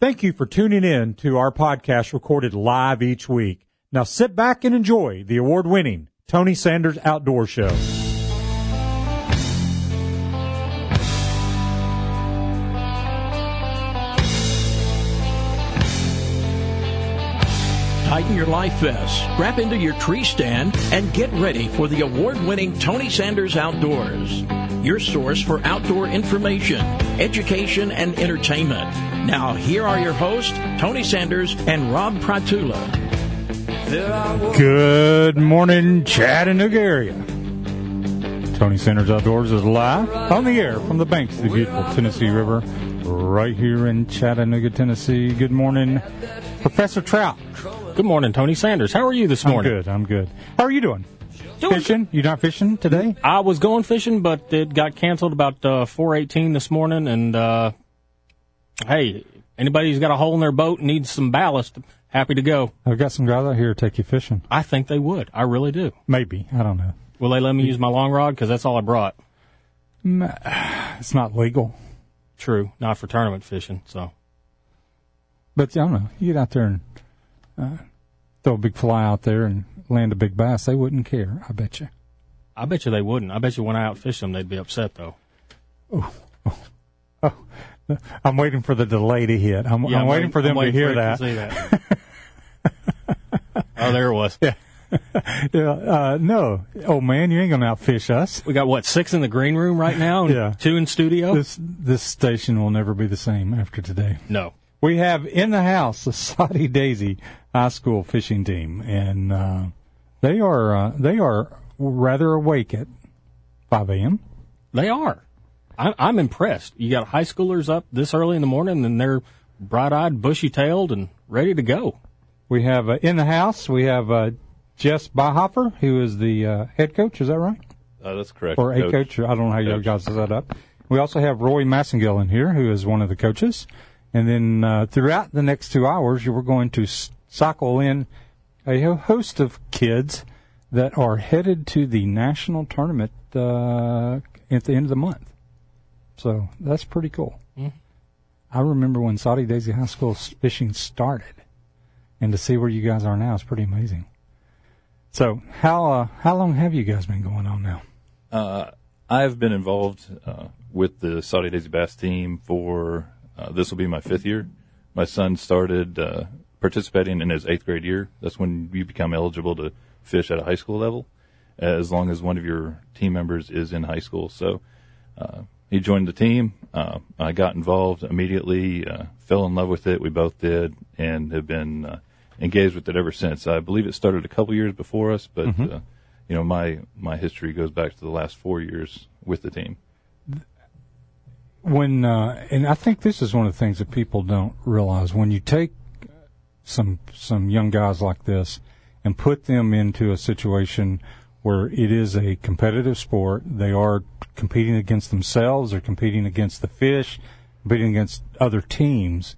Thank you for tuning in to our podcast recorded live each week. Now sit back and enjoy the award winning Tony Sanders Outdoor Show. Tighten your life vest, strap into your tree stand, and get ready for the award winning Tony Sanders Outdoors. Your source for outdoor information, education, and entertainment. Now, here are your hosts, Tony Sanders and Rob Pratula. Good morning, Chattanooga area. Tony Sanders Outdoors is live on the air from the banks of the beautiful Tennessee River, right here in Chattanooga, Tennessee. Good morning, Professor Trout. Good morning, Tony Sanders. How are you this I'm morning? good. I'm good. How are you doing? Fishing? You're not fishing today? I was going fishing, but it got canceled about uh, 4:18 this morning. And uh, hey, anybody who's got a hole in their boat and needs some ballast, happy to go. I've got some guys out here to take you fishing. I think they would. I really do. Maybe. I don't know. Will they let me use my long rod? Because that's all I brought. It's not legal. True, not for tournament fishing. So But I don't know. You get out there and uh, throw a big fly out there and land a big bass. They wouldn't care. I bet you. I bet you they wouldn't. I bet you when I outfish them, they'd be upset though. Oh oh, I'm waiting for the delay to hit. I'm, Yeah, I'm waiting for them I'm to hear that. see that. oh, there it was. Yeah. yeah, uh, no, oh man, you ain't gonna outfish us. We got what six in the green room right now, and Yeah. two in studio. This this station will never be the same after today. no, We have in the house the Soddy Daisy High School fishing team, and uh, they are uh, they are rather awake at 5 a.m. They are. I'm, I'm impressed. You got high schoolers up this early in the morning, and they're bright-eyed, bushy-tailed, and ready to go. We have uh, in the house we have uh, Jess Byhofer, who is the uh, head coach. Is that right? Uh, that's correct. or a coach. I don't know how you Coach. guys set that up. We also have Roy Massengill in here, who is one of the coaches. And then uh, throughout the next two hours, you are going to s- cycle in a host of kids that are headed to the national tournament uh, at the end of the month. So that's pretty cool. I remember when Soddy Daisy High School fishing started, and to see where you guys are now is pretty amazing. So how uh, how long have you guys been going on now? Uh, I've been involved uh, with the Soddy Daisy Bass team for uh, this will be my fifth year. My son started uh, participating in his eighth grade year. That's when you become eligible to fish at a high school level, as long as one of your team members is in high school. So uh, he joined the team. Uh, I got involved immediately, uh, fell in love with it. We both did, and have been uh, engaged with it ever since. I believe it started a couple years before us, but uh, you know my my history goes back to the last four years with the team. when uh, and I think this is one of the things that people don't realize when you take some some young guys like this and put them into a situation where it is a competitive sport, they are competing against themselves, they're competing against the fish, competing against other teams.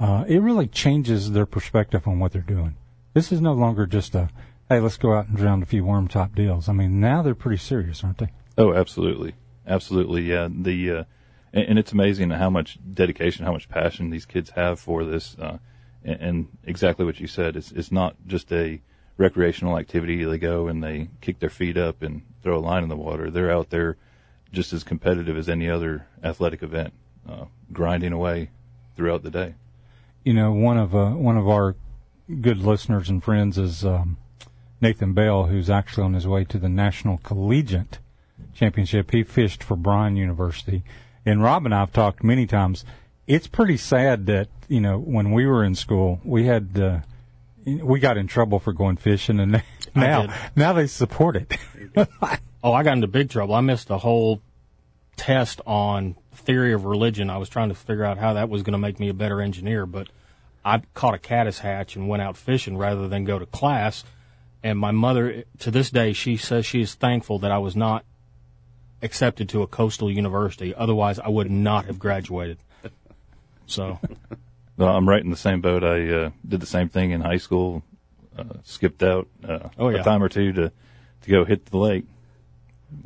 Uh, it really changes their perspective on what they're doing. This is no longer just a hey, let's go out and drown a few worm top deals. I mean, now they're pretty serious, aren't they? Oh, absolutely, absolutely. Yeah, the uh, and, and it's amazing how much dedication, how much passion these kids have for this, uh, and, and exactly what you said. It's it's not just a recreational activity. They go and they kick their feet up and throw a line in the water. They're out there just as competitive as any other athletic event, uh, grinding away throughout the day. you know, one of uh, one of our good listeners and friends is um, Nathan Bell, who's actually on his way to the National Collegiate Championship. He fished for Bryan University, and Rob and I have talked many times. It's pretty sad that you know when we were in school, we had uh, we got in trouble for going fishing, and now now they support it. Oh, I got into big trouble. I missed a whole test on theory of religion. I was trying to figure out how that was going to make me a better engineer, but I caught a caddis hatch and went out fishing rather than go to class. And my mother, to this day, she says she is thankful that I was not accepted to a coastal university. Otherwise, I would not have graduated. So, No, I'm right in the same boat. I uh, did the same thing in high school. Uh, skipped out uh, Oh, yeah. a time or two to to go hit the lake.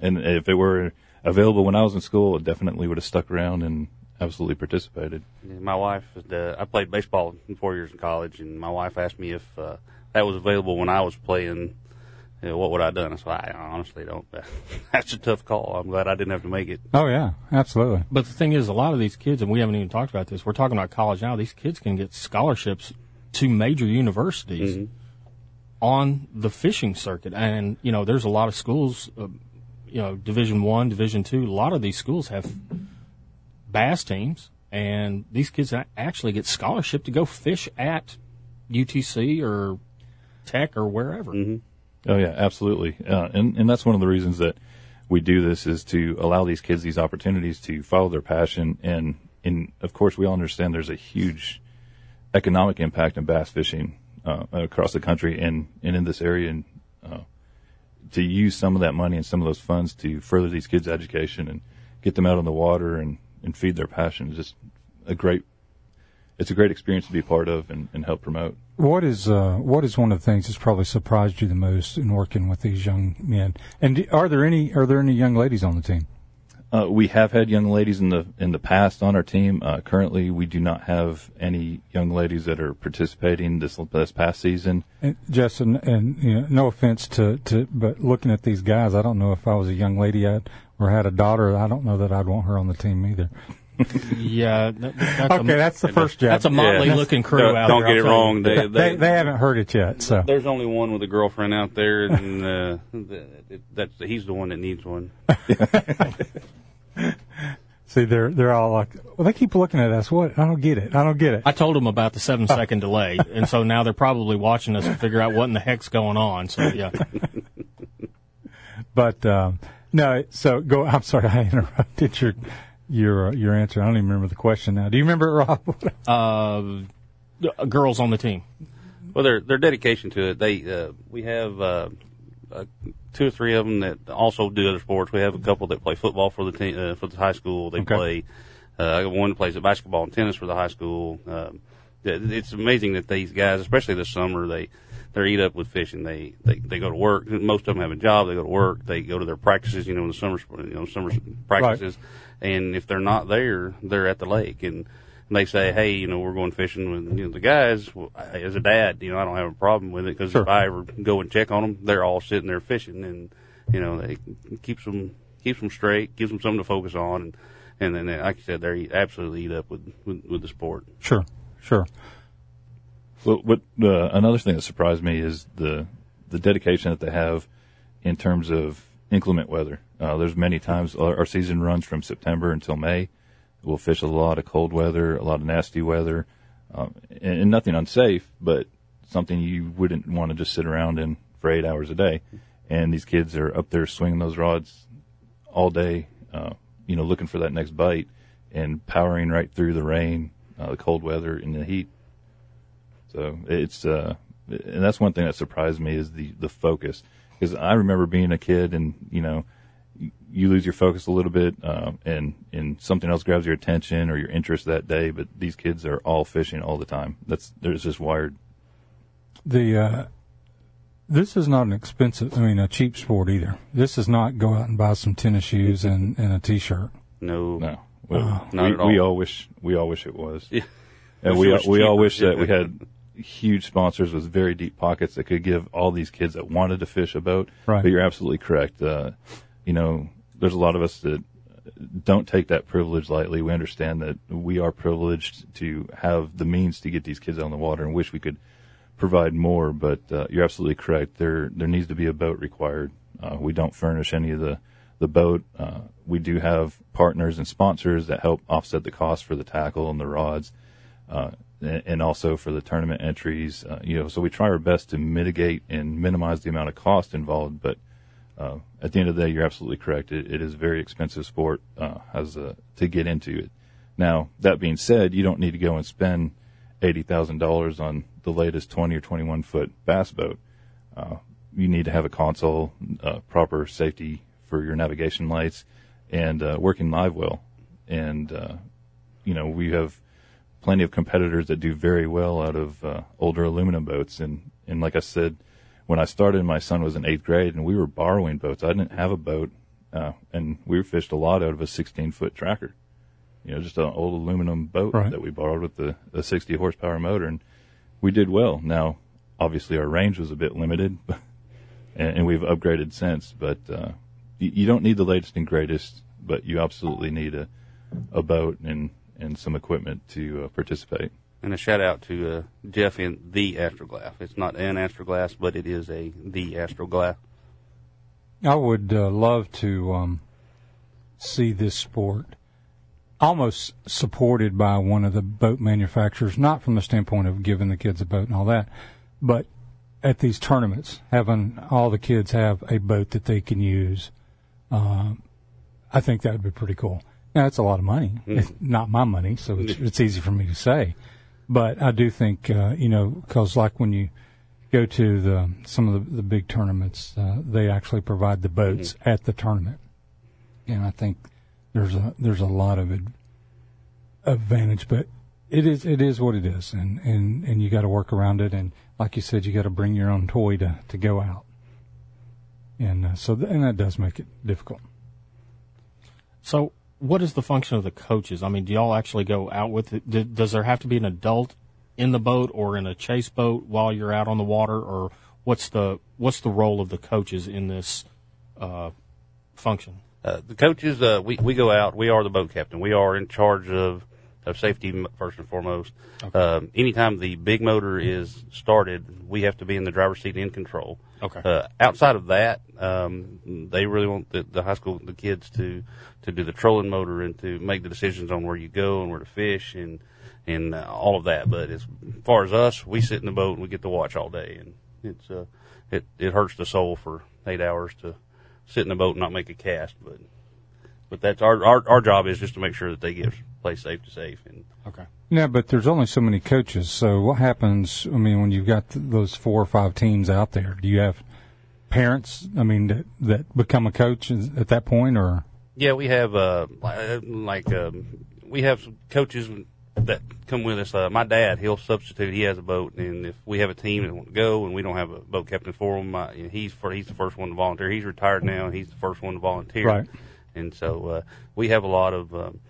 And if it were available when I was in school, it definitely would have stuck around and absolutely participated. My wife, uh, I played baseball in four years in college, and my wife asked me if uh, that was available when I was playing. You know, what would I have done? I said, I honestly don't. That's a tough call. I'm glad I didn't have to make it. Oh yeah, absolutely. But the thing is, a lot of these kids, and we haven't even talked about this. We're talking about college now. These kids can get scholarships to major universities Mm-hmm. on the fishing circuit, and you know, there's a lot of schools. Uh, you know, Division One, Division Two. A lot of these schools have bass teams, and these kids actually get scholarship to go fish at UTC or Tech or wherever. Oh yeah, absolutely. Uh, and and that's one of the reasons that we do this is to allow these kids these opportunities to follow their passion. And and of course, we all understand there's a huge economic impact in bass fishing uh, across the country and and in this area. And uh, to use some of that money and some of those funds to further these kids' education and get them out on the water and and feed their passion is just a great. It's a great experience to be a part of and, and help promote. What is uh, what is one of the things that's probably surprised you the most in working with these young men? And do, are there any are there any young ladies on the team? Uh, we have had young ladies in the in the past on our team. Uh, currently, we do not have any young ladies that are participating this this past season. And Justin, and you know, no offense to, to, but looking at these guys, I don't know if I was a young lady yet or had a daughter. I don't know that I'd want her on the team either. Yeah, that, that's Okay, a, that's the first job. that's a motley Yeah. looking crew Don't, out don't there. get it I'll tell wrong. They, they, they, they haven't heard it yet, so there's only one with a girlfriend out there, and uh, that, that's he's the one that needs one. see they're they're all like, well, they keep looking at us. What? I don't get it. I don't get it. I told them about the seven second delay, and so now they're probably watching us to figure out what in the heck's going on. So yeah, But um, no, so go. I'm sorry, I interrupted your your uh, your answer. I don't even remember the question now. Do you remember it, Rob? uh, girls on the team. Well, their their dedication to it. They uh, we have uh, uh, two or three of them that also do other sports. We have a couple that play football for the team uh, for the high school. They Okay. play. Uh, I got one that plays basketball and tennis for the high school. Um, it's amazing that these guys, especially this summer, they they're eat up with fishing. They they they go to work. Most of them have a job. They go to work. They go to their practices. You know, in the summer you know summer practices. And if they're not there, they're at the lake and. And they say, hey, you know, we're going fishing with you know, the guys. Well, I- as a dad, you know, I don't have a problem with it because Sure. if I ever go and check on them, they're all sitting there fishing, and you know, they keeps them keeps them straight, gives them something to focus on, and and then, like you said, they absolutely eat up with with, with the sport. Sure, sure. Well, what uh, another thing that surprised me is the the dedication that they have in terms of inclement weather. Uh, there's many times our, our season runs from September until May. We'll fish a lot of cold weather, a lot of nasty weather, um, and, and nothing unsafe, but something you wouldn't want to just sit around in for eight hours a day. And these kids are up there swinging those rods all day, uh, you know, looking for that next bite and powering right through the rain, uh, the cold weather, and the heat. So it's uh, and that's one thing that surprised me is the the focus because I remember being a kid and you know you lose your focus a little bit uh, and and something else grabs your attention or your interest that day. But these kids are all fishing all the time. That's they're just wired. The uh, this is not an expensive. I mean, a cheap sport either. This is not go out and buy some tennis shoes and, and a t-shirt. No, No, well, Not we, at all. we all wish we all wish it was. Yeah. And Wish we it was we all wish that we had huge sponsors with very deep pockets that could give all these kids that wanted to fish a boat. Right. But you're absolutely correct. Uh, you know, there's a lot of us that don't take that privilege lightly. We understand that we are privileged to have the means to get these kids on the water and wish we could provide more. But uh, you're absolutely correct. There there needs to be a boat required. Uh, we don't furnish any of the the boat. Uh, we do have partners and sponsors that help offset the cost for the tackle and the rods uh, and and also for the tournament entries. Uh, you know, so we try our best to mitigate and minimize the amount of cost involved. But uh, at the end of the day, you're absolutely correct. It, it is a very expensive sport uh, as a, to get into it. Now, that being said, you don't need to go and spend eighty thousand dollars on the latest twenty or twenty-one foot bass boat. Uh, you need to have a console, uh, proper safety for your navigation lights, and uh, working live well. And uh, you know, we have plenty of competitors that do very well out of uh, older aluminum boats. And, and like I said, when I started, my son was in eighth grade and we were borrowing boats. I didn't have a boat. Uh, and we fished a lot out of a 16 foot tracker. you know, just an old aluminum boat Right. that we borrowed with the, the 60 horsepower motor, and we did well. Now, obviously, our range was a bit limited, and, and we've upgraded since. But uh, you, you don't need the latest and greatest, but you absolutely need a a boat and and some equipment to uh, participate. And a shout out to uh, Jeff in the Astroglass. It's not an Astroglass, but it is a the Astroglass. I would uh, love to um, see this sport almost supported by one of the boat manufacturers, not from the standpoint of giving the kids a boat and all that, but at these tournaments, having all the kids have a boat that they can use. Um, I think that would be pretty cool. Now, it's a lot of money. It's not my money, so it's, it's easy for me to say. But I do think, uh, you know, because like when you go to the some of the, the big tournaments, uh, they actually provide the boats at the tournament, and I think there's a there's a lot of ad- advantage. But it is it is what it is, and and and you got to work around it. And like you said, you got to bring your own toy to to go out, and uh, so th- and that does make it difficult. So, what is the function of the coaches? I mean, do y'all actually go out with it? Does there have to be an adult in the boat or in a chase boat while you're out on the water, or what's the what's the role of the coaches in this uh, function? Uh, the coaches, uh, we, we go out. We are the boat captain. We are in charge of, of safety first and foremost. Um, anytime the big motor is started, we have to be in the driver's seat in control. Okay. Uh, outside of that, um, they really want the, the high school the kids to to do the trolling motor and to make the decisions on where you go and where to fish and and uh, all of that. But as far as us, we sit in the boat and we get to watch all day, and it's uh, it it hurts the soul for eight hours to sit in the boat and not make a cast. But but that's our our our job is just to make sure that they get play safe to safe and Okay. Yeah, but there's only so many coaches. So what happens? I mean, when you've got th- those four or five teams out there, do you have parents? I mean, that, that become a coach at that point, or Yeah, we have uh like um, we have some coaches that come with us. Uh, my dad, he'll substitute. He has a boat, and if we have a team that want to go, and we don't have a boat captain for him, uh, he's for he's the first one to volunteer. He's retired now, he's the first one to volunteer. Right. And so uh, we have a lot of um,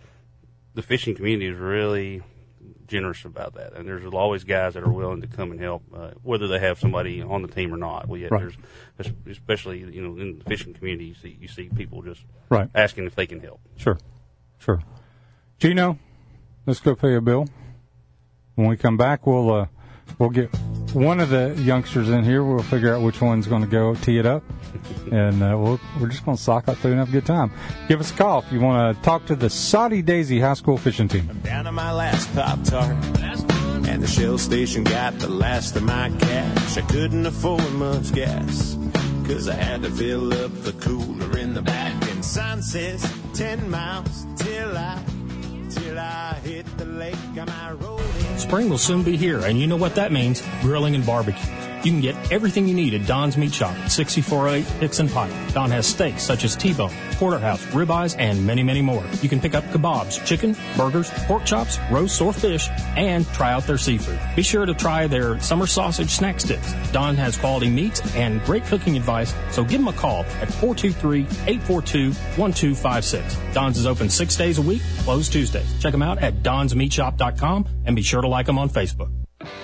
the fishing community is really generous about that, and there's always guys that are willing to come and help, uh, whether they have somebody on the team or not. We Right. there's especially you know in the fishing community, you see you see people just Right. asking if they can help. sure, sure. Gino, let's go pay a bill. When we come back, we'll uh, we'll get one of the youngsters in here. We'll figure out which one's going to go tee it up, and uh, we'll, we're just going to sock up through and have a good time. Give us a call if you want to talk to the Soddy Daisy High School fishing team. Down to my last Pop Tart. And the Shell station got the last of my cash. I couldn't afford much gas. Cause I had to fill up the cooler in the back. And sign says 10 miles till I, till I hit the lake. I might roll in. Spring will soon be here, and you know what that means grilling and barbecue. You can get everything you need at Don's Meat Shop at 6408 Hixson Pike. Don has steaks such as T-bone, porterhouse, ribeyes, and many, many more. You can pick up kebabs, chicken, burgers, pork chops, roasts, or fish, and try out their seafood. Be sure to try their summer sausage snack sticks. Don has quality meats and great cooking advice, so give him a call at 423-842-1256. Don's is open six days a week, closed Tuesdays. Check them out at donsmeatshop.com and be sure to like them on Facebook.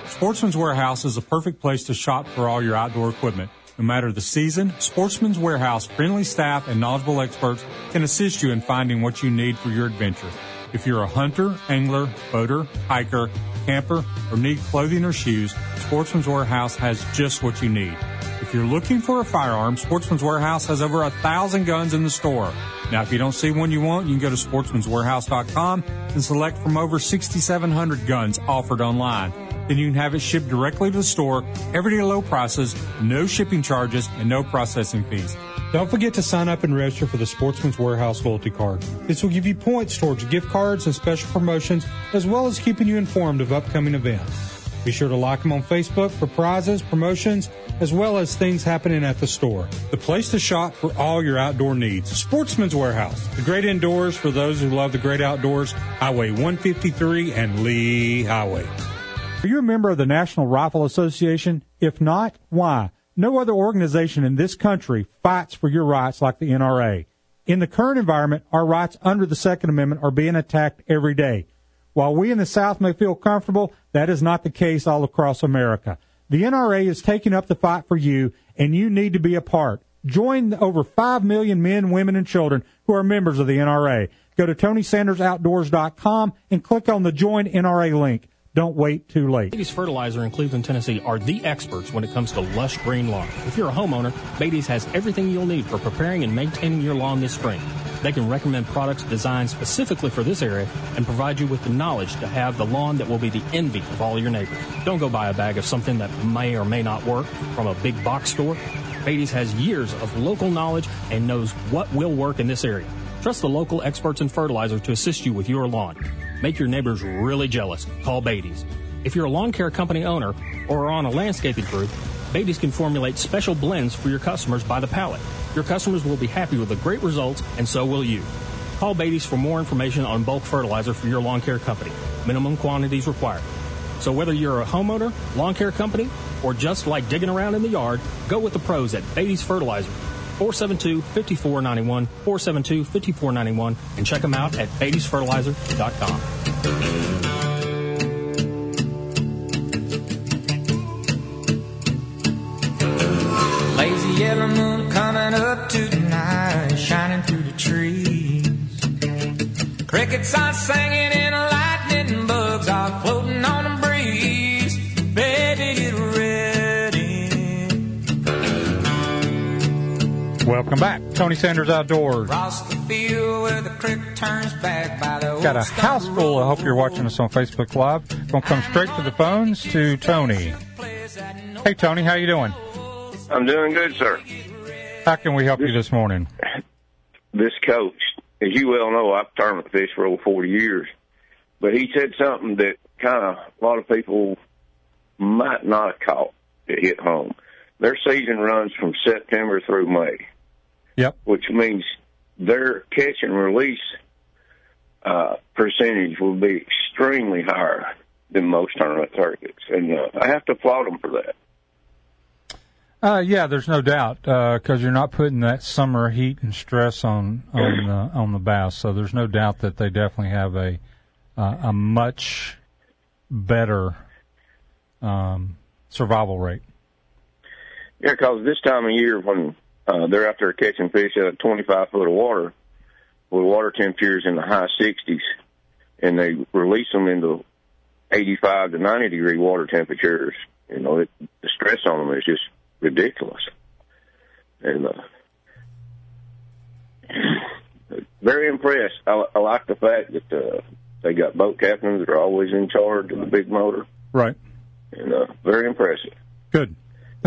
Sportsman's Warehouse is a perfect place to shop for all your outdoor equipment. No matter the season, Sportsman's Warehouse friendly staff and knowledgeable experts can assist you in finding what you need for your adventure. If you're a hunter, angler, boater, hiker, camper, or need clothing or shoes, Sportsman's Warehouse has just what you need. If you're looking for a firearm, Sportsman's Warehouse has over a thousand guns in the store. Now, if you don't see one you want, you can go to sportsmanswarehouse.com and select from over 6,700 guns offered online. Then you can have it shipped directly to the store, everyday low prices, no shipping charges, and no processing fees. Don't forget to sign up and register for the Sportsman's Warehouse loyalty card. This will give you points towards gift cards and special promotions, as well as keeping you informed of upcoming events. Be sure to like them on Facebook for prizes, promotions, as well as things happening at the store. The place to shop for all your outdoor needs. Sportsman's Warehouse. The great indoors for those who love the great outdoors. Highway 153 and Lee Highway. Are you a member of the National Rifle Association? If not, why? No other organization in this country fights for your rights like the NRA. In the current environment, our rights under the Second Amendment are being attacked every day. While we in the South may feel comfortable, that is not the case all across America. The NRA is taking up the fight for you, and you need to be a part. Join the over 5 million men, women, and children who are members of the NRA. Go to TonySandersOutdoors.com and click on the Join NRA link. Don't wait too late. Beatty's Fertilizer in Cleveland, Tennessee are the experts when it comes to lush green lawn. If you're a homeowner, Beatty's has everything you'll need for preparing and maintaining your lawn this spring. They can recommend products designed specifically for this area and provide you with the knowledge to have the lawn that will be the envy of all your neighbors. Don't go buy a bag of something that may or may not work from a big box store. Beatty's has years of local knowledge and knows what will work in this area. Trust the local experts in fertilizer to assist you with your lawn. Make your neighbors really jealous. Call Beatty's. If you're a lawn care company owner or are on a landscaping crew, Beatty's can formulate special blends for your customers by the pallet. Your customers will be happy with the great results, and so will you. Call Beatty's for more information on bulk fertilizer for your lawn care company. Minimum quantities required. So whether you're a homeowner, lawn care company, or just like digging around in the yard, go with the pros at Beatty's Fertilizer. 472-5491, 472-5491, and check them out at beattysfertilizer.com. Lazy yellow moon coming up tonight, shining through the trees. Crickets are singing and lightning bugs are floating on the breeze. Baby, Welcome back. Tony Sanders Outdoors. Across the field where the creek turns back by the Got a old house full. I hope you're watching us on Facebook Live. Gonna come straight to the phones to Tony. Hey Tony, how you doing? I'm doing good, sir. How can we help you this morning? This coach, as you well know, I've tournament fished for over 40 years, but he said something that kind of a lot of people might not have caught it hit home. Their season runs from September through May, Yep. which means their catch and release uh, percentage will be extremely higher than most tournament targets, and uh, I have to applaud them for that. Uh, yeah, there's no doubt because you're not putting that summer heat and stress on on the on the bass. So there's no doubt that they definitely have a uh, a much better um, survival rate. Yeah, because this time of year when uh, they're out there catching fish at 25 foot of water with water temperatures in the high 60s, and they release them into 85 to 90 degree water temperatures, you know, it, the stress on them is just ridiculous. And uh, very impressed. I, I like the fact that uh, they got boat captains that are always in charge of the big motor, Right. and uh, very impressive. Good.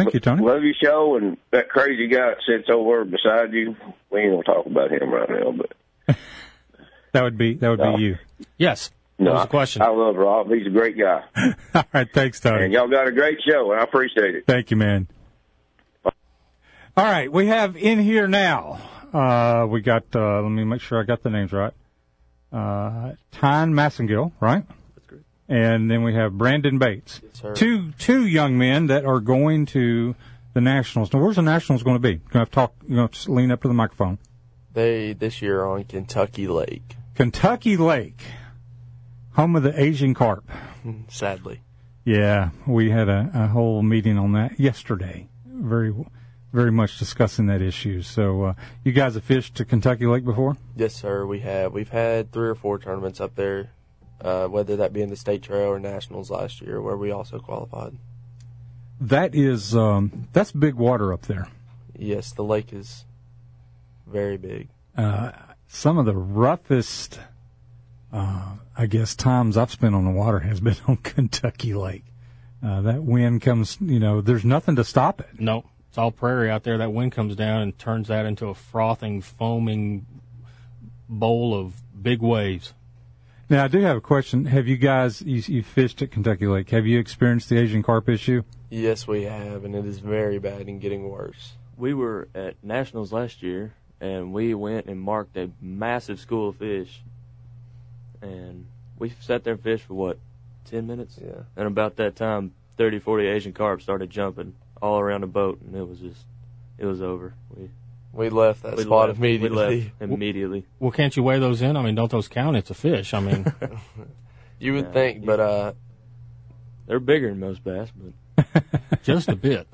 Thank you, Tony. Love your show, and that crazy guy that sits over beside you. We ain't gonna talk about him right now, but That would be that would No. be you. Yes. no, What was the question? I, I love Rob. He's a great guy, All right. Thanks, Tony. and y'all got a great show, and I appreciate it. Thank you, man. All right, we have in here now. Uh, we got. Uh, let me make sure I got the names right. Uh, Tyne Massengill, right? And then we have Brandon Bates. sir. Two two young men that are going to the nationals. Now, where's the nationals going to be? You're going to have to talk. You're going to lean up to the microphone. They this year are on Kentucky Lake. Kentucky Lake, home of the Asian carp. Sadly, Yeah, we had a, a whole meeting on that yesterday. Very, very much discussing that issue. So, uh, you guys have fished to Kentucky Lake before? yes, sir. We have we've had three or four tournaments up there, uh, whether that be in the state trail or nationals last year, where we also qualified. That is, um, that's big water up there. Yes, the lake is very big. Uh, some of the roughest, uh, I guess, times I've spent on the water has been on Kentucky Lake. Uh, that wind comes, you know, there's nothing to stop it. No, it's all prairie out there. That wind comes down and turns that into a frothing, foaming bowl of big waves. Now, I do have a question. Have you guys, you, you fished at Kentucky Lake, have you experienced the Asian carp issue? Yes, we have, and it is very bad and getting worse. we were at nationals last year and we went and marked a massive school of fish and we sat there and fished for what 10 minutes Yeah. and about that time 30 40 asian carp started jumping all around the boat and it was just it was over we We left that We spot left. immediately. We left immediately. Well, can't you weigh those in? I mean, don't those count? It's a fish. I mean, You would Yeah, think, but uh, They're bigger than most bass, but just a bit.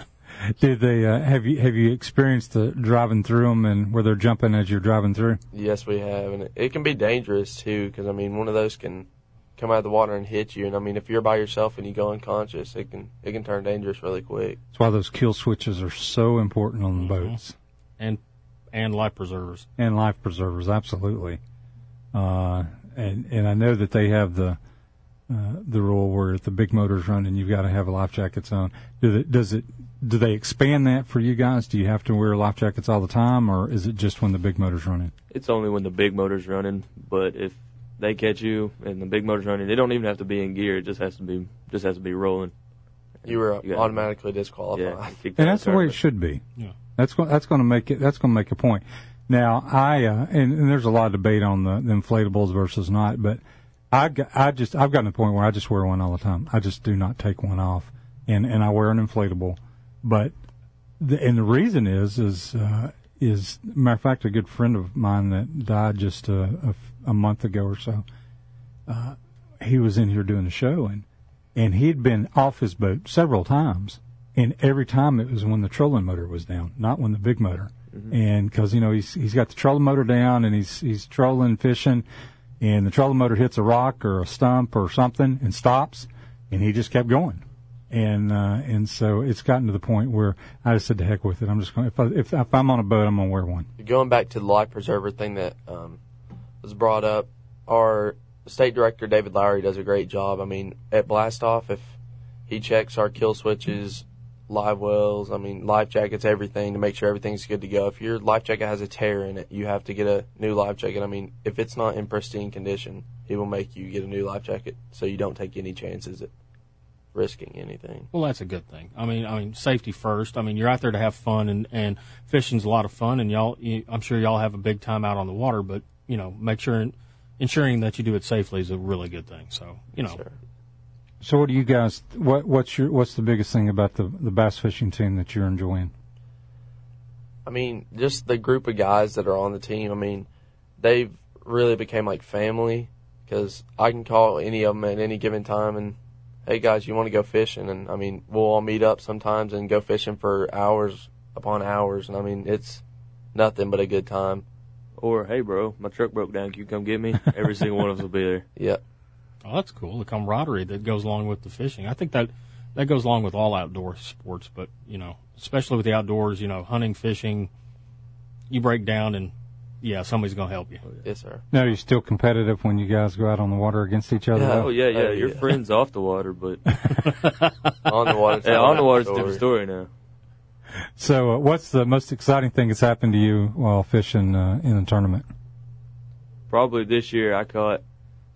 Did they uh, have you have you experienced the driving through them and where they're jumping as you're driving through? yes, we have, and it, it can be dangerous too. Because I mean, one of those can come out of the water and hit you, and I mean, if you're by yourself and you go unconscious, it can it can turn dangerous really quick. That's why those kill switches are so important on the boats And and life preservers. and life preservers. Absolutely. Uh, and and I know that they have the uh, the rule where if the big motor's running, you've got to have a life jackets on. Do it, does it? Do they expand that for you guys? Do you have to wear life jackets all the time, or is it just when the big motor's running? it's only when the big motor's running. But if they catch you and the big motor's running, they don't even have to be in gear. It just has to be just has to be rolling. You were You automatically disqualified. Yeah, And that's the way it should be. Yeah. That's going. That's going to make it. That's going to make a point. Now, I uh, and, and there's a lot of debate on the, the inflatables versus not, but I I just I've gotten to the point where I just wear one all the time. I just do not take one off, and and I wear an inflatable, but the, and the reason is is uh, is matter of fact a good friend of mine that died just a, a, a month ago or so. Uh, he was in here doing the show and and he'd been off his boat several times, and every time it was when the trolling motor was down, not when the big motor. And because you know he's he's got the trolling motor down and he's he's trolling fishing, and the trolling motor hits a rock or a stump or something and stops, and he just kept going. And uh, and so it's gotten to the point where I just said to heck with it. I'm just going if I, if, if I'm on a boat, I'm gonna wear one. Going back to the life preserver thing that um, was brought up, our state director David Lowry does a great job. I mean, at Blastoff, if he checks our kill switches, live wells, I mean, life jackets, everything to make sure everything's good to go. If your life jacket has a tear in it, you have to get a new life jacket. I mean, if it's not in pristine condition, he will make you get a new life jacket so you don't take any chances at risking anything. Well, that's a good thing. I mean, I mean, safety first. I mean, you're out there to have fun, and and fishing's a lot of fun, and y'all, you, I'm sure y'all have a big time out on the water. But you know, make sure ensuring that you do it safely is a really good thing. So you know, Sure. So what do you guys? What what's your what's the biggest thing about the the bass fishing team that you're enjoying? I mean, just the group of guys that are on the team. I mean, they've really became like family because I can call any of them at any given time and, hey guys, you want to go fishing? And I mean, we'll all meet up sometimes and go fishing for hours upon hours. And I mean, it's nothing but a good time. Or hey, bro, my truck broke down. Can you come get me? Every single one of us will be there. Yep. Oh, that's cool. The camaraderie that goes along with the fishing. I think that that goes along with all outdoor sports, but you know, especially with the outdoors. You know, hunting, fishing. You break down, and yeah, somebody's gonna help you. Yes, sir. Now, are still competitive when you guys go out on the water against each other? Yeah. Oh yeah, yeah. Oh, Your yeah. friends off the water, but On the water. yeah, on the water's a story. different story now. So, uh, what's the most exciting thing that's happened to you while fishing uh, in a tournament? Probably this year I caught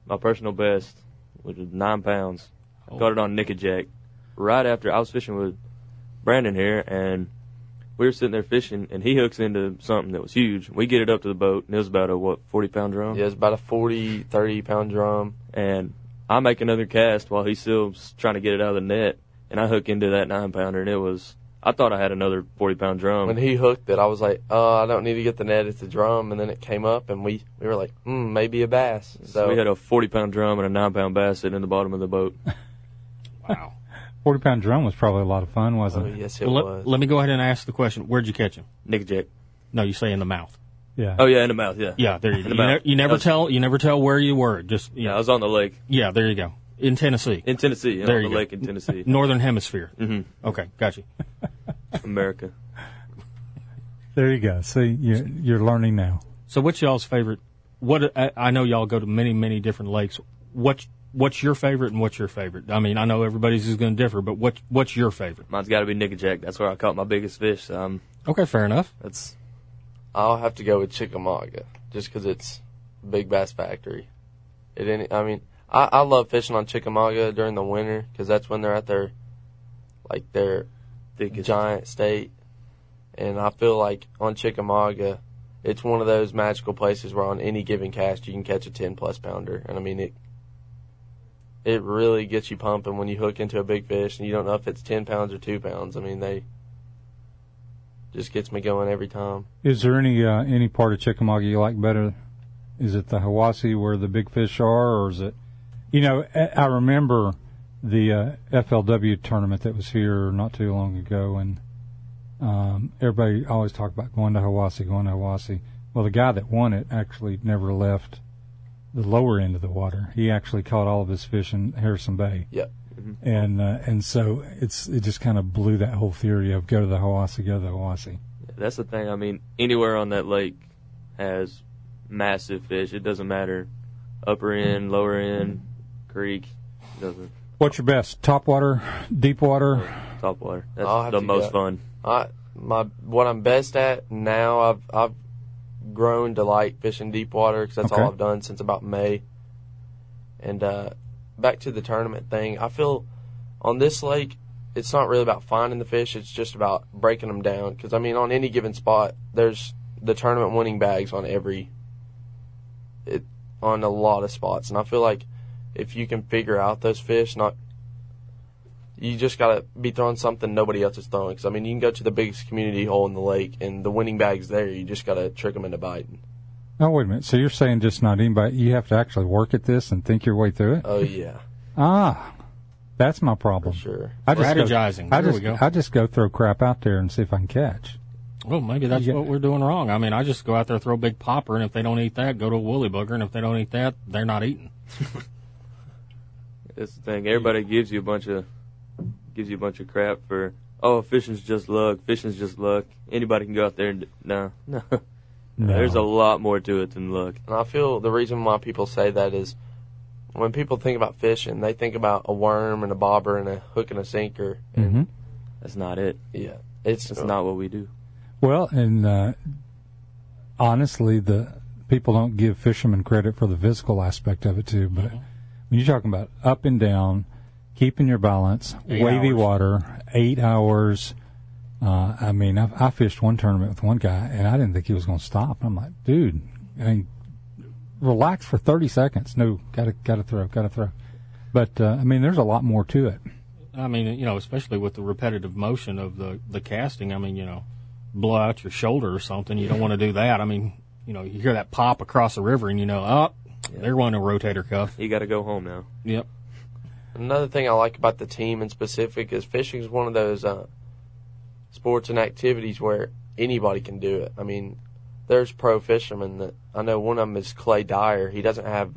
my personal best, which was nine pounds. I caught it on Nickajack. Right after I was fishing with Brandon here, and we were sitting there fishing, and he hooks into something that was huge. We get it up to the boat, and it was about a what forty pound drum. Yeah, it's about a 40, 30 pound drum. And I make another cast while he's still trying to get it out of the net, and I hook into that nine pounder, and it was. I thought I had another forty pound drum. When he hooked it, I was like, "Oh, I don't need to get the net; it's a drum." And then it came up, and we we were like, "Hmm, maybe a bass." So we had a forty pound drum and a nine pound bass sitting in the bottom of the boat. Wow. Forty pound drum was probably a lot of fun, wasn't oh, it? yes, it Well, was. let, let me go ahead and ask the question: Where'd you catch him? Nickajack. No, you say in the mouth. Yeah. Oh yeah, in the mouth. Yeah. Yeah, there you go. You, ne- you never was- tell. You never tell where you were. Just Yeah, I was on the lake yeah. There you go. In Tennessee, in Tennessee. Yeah, There on you the go. lake in Tennessee. Northern Hemisphere. hmm Okay, gotcha. America. There you go. See, you're, you're learning now. So, what's y'all's favorite? What I, I know y'all go to many, many different lakes. What's what's your favorite and what's your favorite? I mean, I know everybody's is going to differ, but what what's your favorite? Mine's got to be Nickajack. That's where I caught my biggest fish. Um, Okay, fair enough. that's I'll have to go with Chickamauga just because it's Big Bass Factory. It any, I mean, I, I love fishing on Chickamauga during the winter because that's when they're at their like their thickest. giant state, and I feel like on Chickamauga, it's one of those magical places where on any given cast you can catch a ten plus pounder, and I mean it. It really gets you pumping when you hook into a big fish and you don't know if it's ten pounds or two pounds. I mean they just gets me going every time. Is there any uh, any part of Chickamauga you like better? Is it the Hiwassee where the big fish are, or is it? You know, I remember the uh, FLW tournament that was here not too long ago, and um, everybody always talked about going to Hiwassee, going to Hiwassee. Well, the guy that won it actually never left the lower end of the water. He actually caught all of his fish in Harrison Bay. Yep. And uh, and so it's it just kind of blew that whole theory of go to the Hiwassee, go to the Hiwassee. That's the thing. I mean, anywhere on that lake has massive fish. It doesn't matter, upper end, lower end, creek. Doesn't What's your best? Top water, deep water? top water. That's I'll the most go. fun. I my what I'm best at now. I've I've grown to like fishing deep water because that's Okay. all I've done since about May. And uh, back to the tournament thing, I feel on this lake, it's not really about finding the fish. It's just about breaking them down. Because I mean, on any given spot, there's the tournament winning bags on every, it on a lot of spots, and I feel like if you can figure out those fish, not you just gotta be throwing something nobody else is throwing. Because I mean, you can go to the biggest community hole in the lake, and the winning bag's there. You just gotta trick them into biting. Oh, wait a minute. So you're saying just not anybody? You have to actually work at this and think your way through it? Oh yeah, Ah, that's my problem. sure. I just go- Strategizing. I There just we go. I just go throw crap out there and see if I can catch. Well, maybe that's Yeah. what we're doing wrong. I mean, I just go out there, throw a big popper, and if they don't eat that, go to a woolly booger, and if they don't eat that, they're not eating. That's the thing. Everybody gives you a bunch of gives you a bunch of crap for oh fishing's just luck. Fishing's just luck. Anybody can go out there and no no. No. There's a lot more to it than luck. And I feel the reason why people say that is when people think about fishing, they think about a worm and a bobber and a hook and a sinker. hmm That's not it. Yeah, it's That's not what we do. Well, and uh, honestly, the people don't give fishermen credit for the physical aspect of it too. But when you're talking about up and down, keeping your balance, Eight wavy hours. water, eight hours. Uh, I mean, I, I fished one tournament with one guy, and I didn't think he was going to stop. I'm like, dude, I mean, relax for 30 seconds. No, gotta gotta throw, gotta throw. But uh, I mean, there's a lot more to it. I mean, you know, especially with the repetitive motion of the the casting. I mean, you know, blow out your shoulder or something. You don't want to do that. I mean, you know, you hear that pop across the river, and you know, up, they're running a rotator cuff. You got to go home now. Yep. Another thing I like about the team in specific is fishing is one of those uh, sports and activities where anybody can do it. I mean, there's pro fishermen that I know. One of them is Clay Dyer. He doesn't have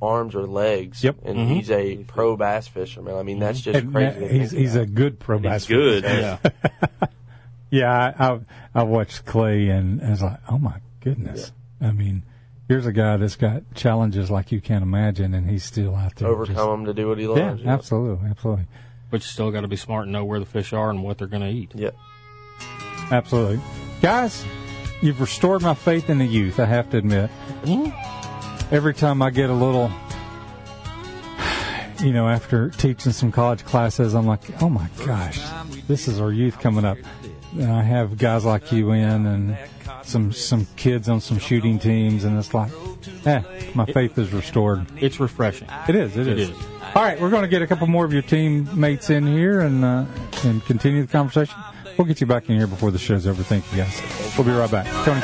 arms or legs, Yep. and Mhm. he's a pro bass fisherman. I mean, that's just And, crazy. to he's think he's a good pro He's bass good. Yeah. Yeah, I, I I watched Clay and I was like, oh my goodness. I mean, here's a guy that's got challenges like you can't imagine, and he's still out there. overcome just- him to do what he loves. you know? absolutely, absolutely, But you still got to be smart and know where the fish are and what they're going to eat. Yep. absolutely. Guys, you've restored my faith in the youth. I have to admit. Mm-hmm. Every time I get a little, you know, after teaching some college classes, I'm like, oh my gosh, this is our youth coming up. And I have guys like you in and some some kids on some shooting teams, and it's like, eh, my faith is restored. It's refreshing. It is. It It is. is. All right, we're going to get a couple more of your teammates in here and uh, and continue the conversation. We'll get you back in here before the show's over. Thank you, guys. We'll be right back. Tony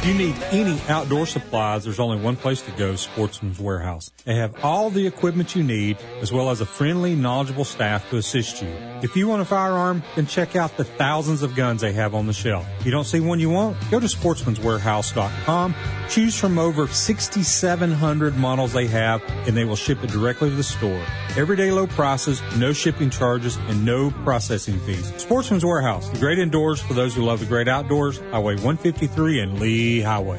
If you need any outdoor supplies, there's only one place to go, Sportsman's Warehouse. They have all the equipment you need, as well as a friendly, knowledgeable staff to assist you. If you want a firearm, then check out the thousands of guns they have on the shelf. If you don't see one you want, go to sportsmanswarehouse.com, choose from over 6,700 models they have, and they will ship it directly to the store. Everyday low prices, no shipping charges, and no processing fees. Sportsman's Warehouse, the great indoors for those who love the great outdoors, Highway 153 and Lee Highway.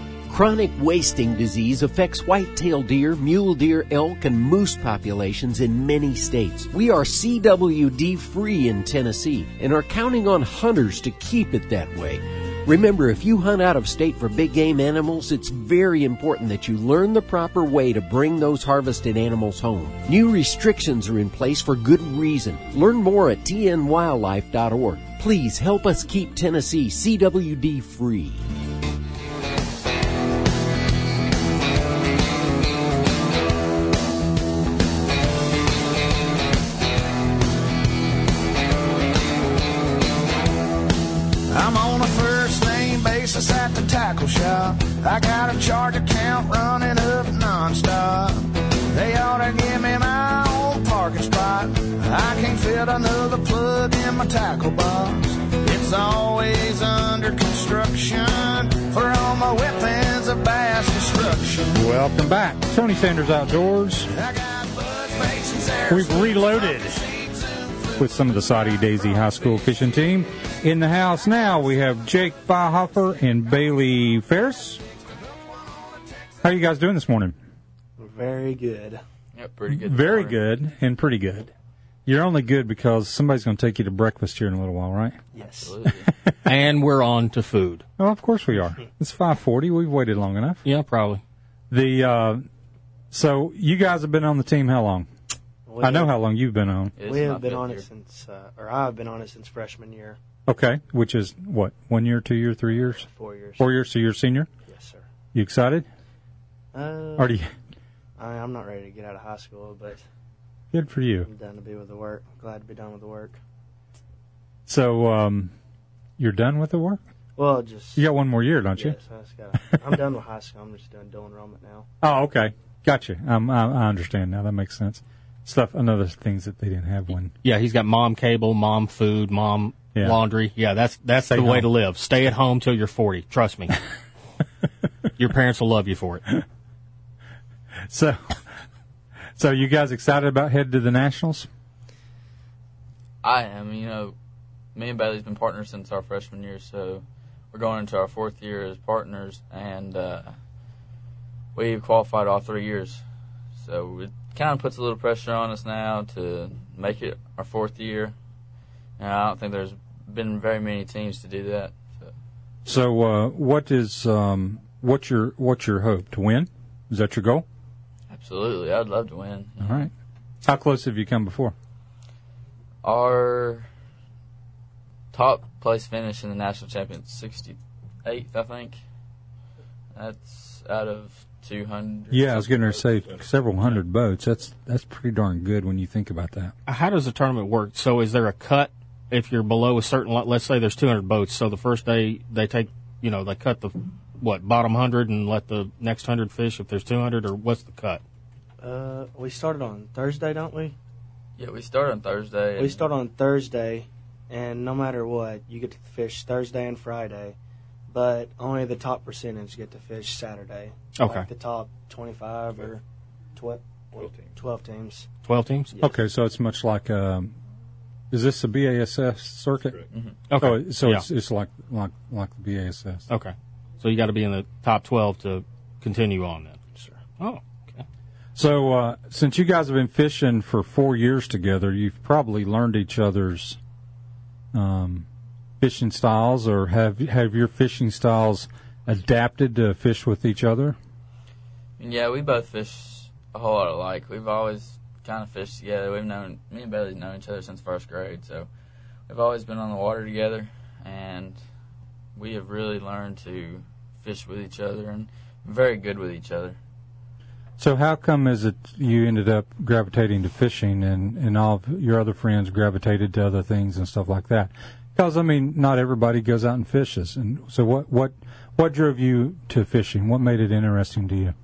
Chronic wasting disease affects white-tailed deer, mule deer, elk, and moose populations in many states. We are CWD free in Tennessee and are counting on hunters to keep it that way. Remember, if you hunt out of state for big game animals, it's very important that you learn the proper way to bring those harvested animals home. New restrictions are in place for good reason. Learn more at tnwildlife.org. Please help us keep Tennessee CWD free. Charge account running up nonstop. They ought to give me my own parking spot. I can't fit another plug in my tackle box. It's always under construction for all my weapons of mass destruction. Welcome back. Tony Sanders Outdoors. We've reloaded with some of the Soddy Daisy High School fishing team. In the house now, we have Jake Bauhofer and Bailey Ferris. How are you guys doing this morning? Very good. Yep, pretty good. Very good and pretty good. You're only good because somebody's going to take you to breakfast here in a little while, right? Yes. and we're on to food. Oh, of course we are. It's 5:40. We've waited long enough. Yeah, probably. The uh, so you guys have been on the team how long? We I know how long you've been on. we have been on it since, uh, or I've been on it since freshman year. Okay, which is what one year, two year, three years, Four years. four years. So you're a senior. Yes, sir. You excited? Uh, Or do you? I, I'm not ready to get out of high school, but Good for you. I'm done to be with the work. Glad to be done with the work. So um, you're done with the work. Well, just You got one more year, don't you? yes, I just gotta, I'm done with high school. I'm just done doing dual enrollment now. Oh, okay, gotcha. Um, I, I understand now. That makes sense. Stuff, another things that they didn't have when. Yeah, he's got mom cable, mom food, mom Yeah. laundry. Yeah, that's that's Stay the way to live. Stay at home till you're 40. Trust me. Your parents will love you for it. So, so you guys excited about heading to the nationals? I am. You know, me and Bailey's been partners since our freshman year, so we're going into our fourth year as partners, and uh, we've qualified all three years. So it kind of puts a little pressure on us now to make it our fourth year. And I don't think there's been very many teams to do that. So, uh, what is um, what's your what's your hope to win? Is that your goal? Absolutely, I'd love to win. All right. How close have you come before? Our top place finish in the national championship, 68th, I think. That's out of 200. Yeah, I was going to say several hundred boats. That's that's pretty darn good when you think about that. How does the tournament work? So is there a cut if you're below a certain? le- Let's say there's 200 boats. So the first day they take, you know, they cut the what bottom hundred and let the next hundred fish if there's 200, or what's the cut? Uh, we started on Thursday, don't we? Yeah, we start on Thursday. We start on Thursday, and no matter what, you get to fish Thursday and Friday, but only the top percentage get to fish Saturday. Okay. Like the top 25 or 12, 12 teams. 12 teams. Okay, so it's much like um, is this a BASS circuit? Mhm. Okay. Oh, so Yeah. it's it's like like like the BASS. Okay. So you got to be in the top 12 to continue on then. Sure. Oh. So uh, since you guys have been fishing for four years together, you've probably learned each other's um, fishing styles, or have have your fishing styles adapted to fish with each other? Yeah, we both fish a whole lot alike. We've always kind of fished together. We've known me and Bailey's known each other since first grade, so we've always been on the water together, and we have really learned to fish with each other and very good with each other. So how come is it you ended up gravitating to fishing and, and all of your other friends gravitated to other things and stuff like that? Because I mean, not everybody goes out and fishes. And so what what what drove you to fishing? What made it interesting to you?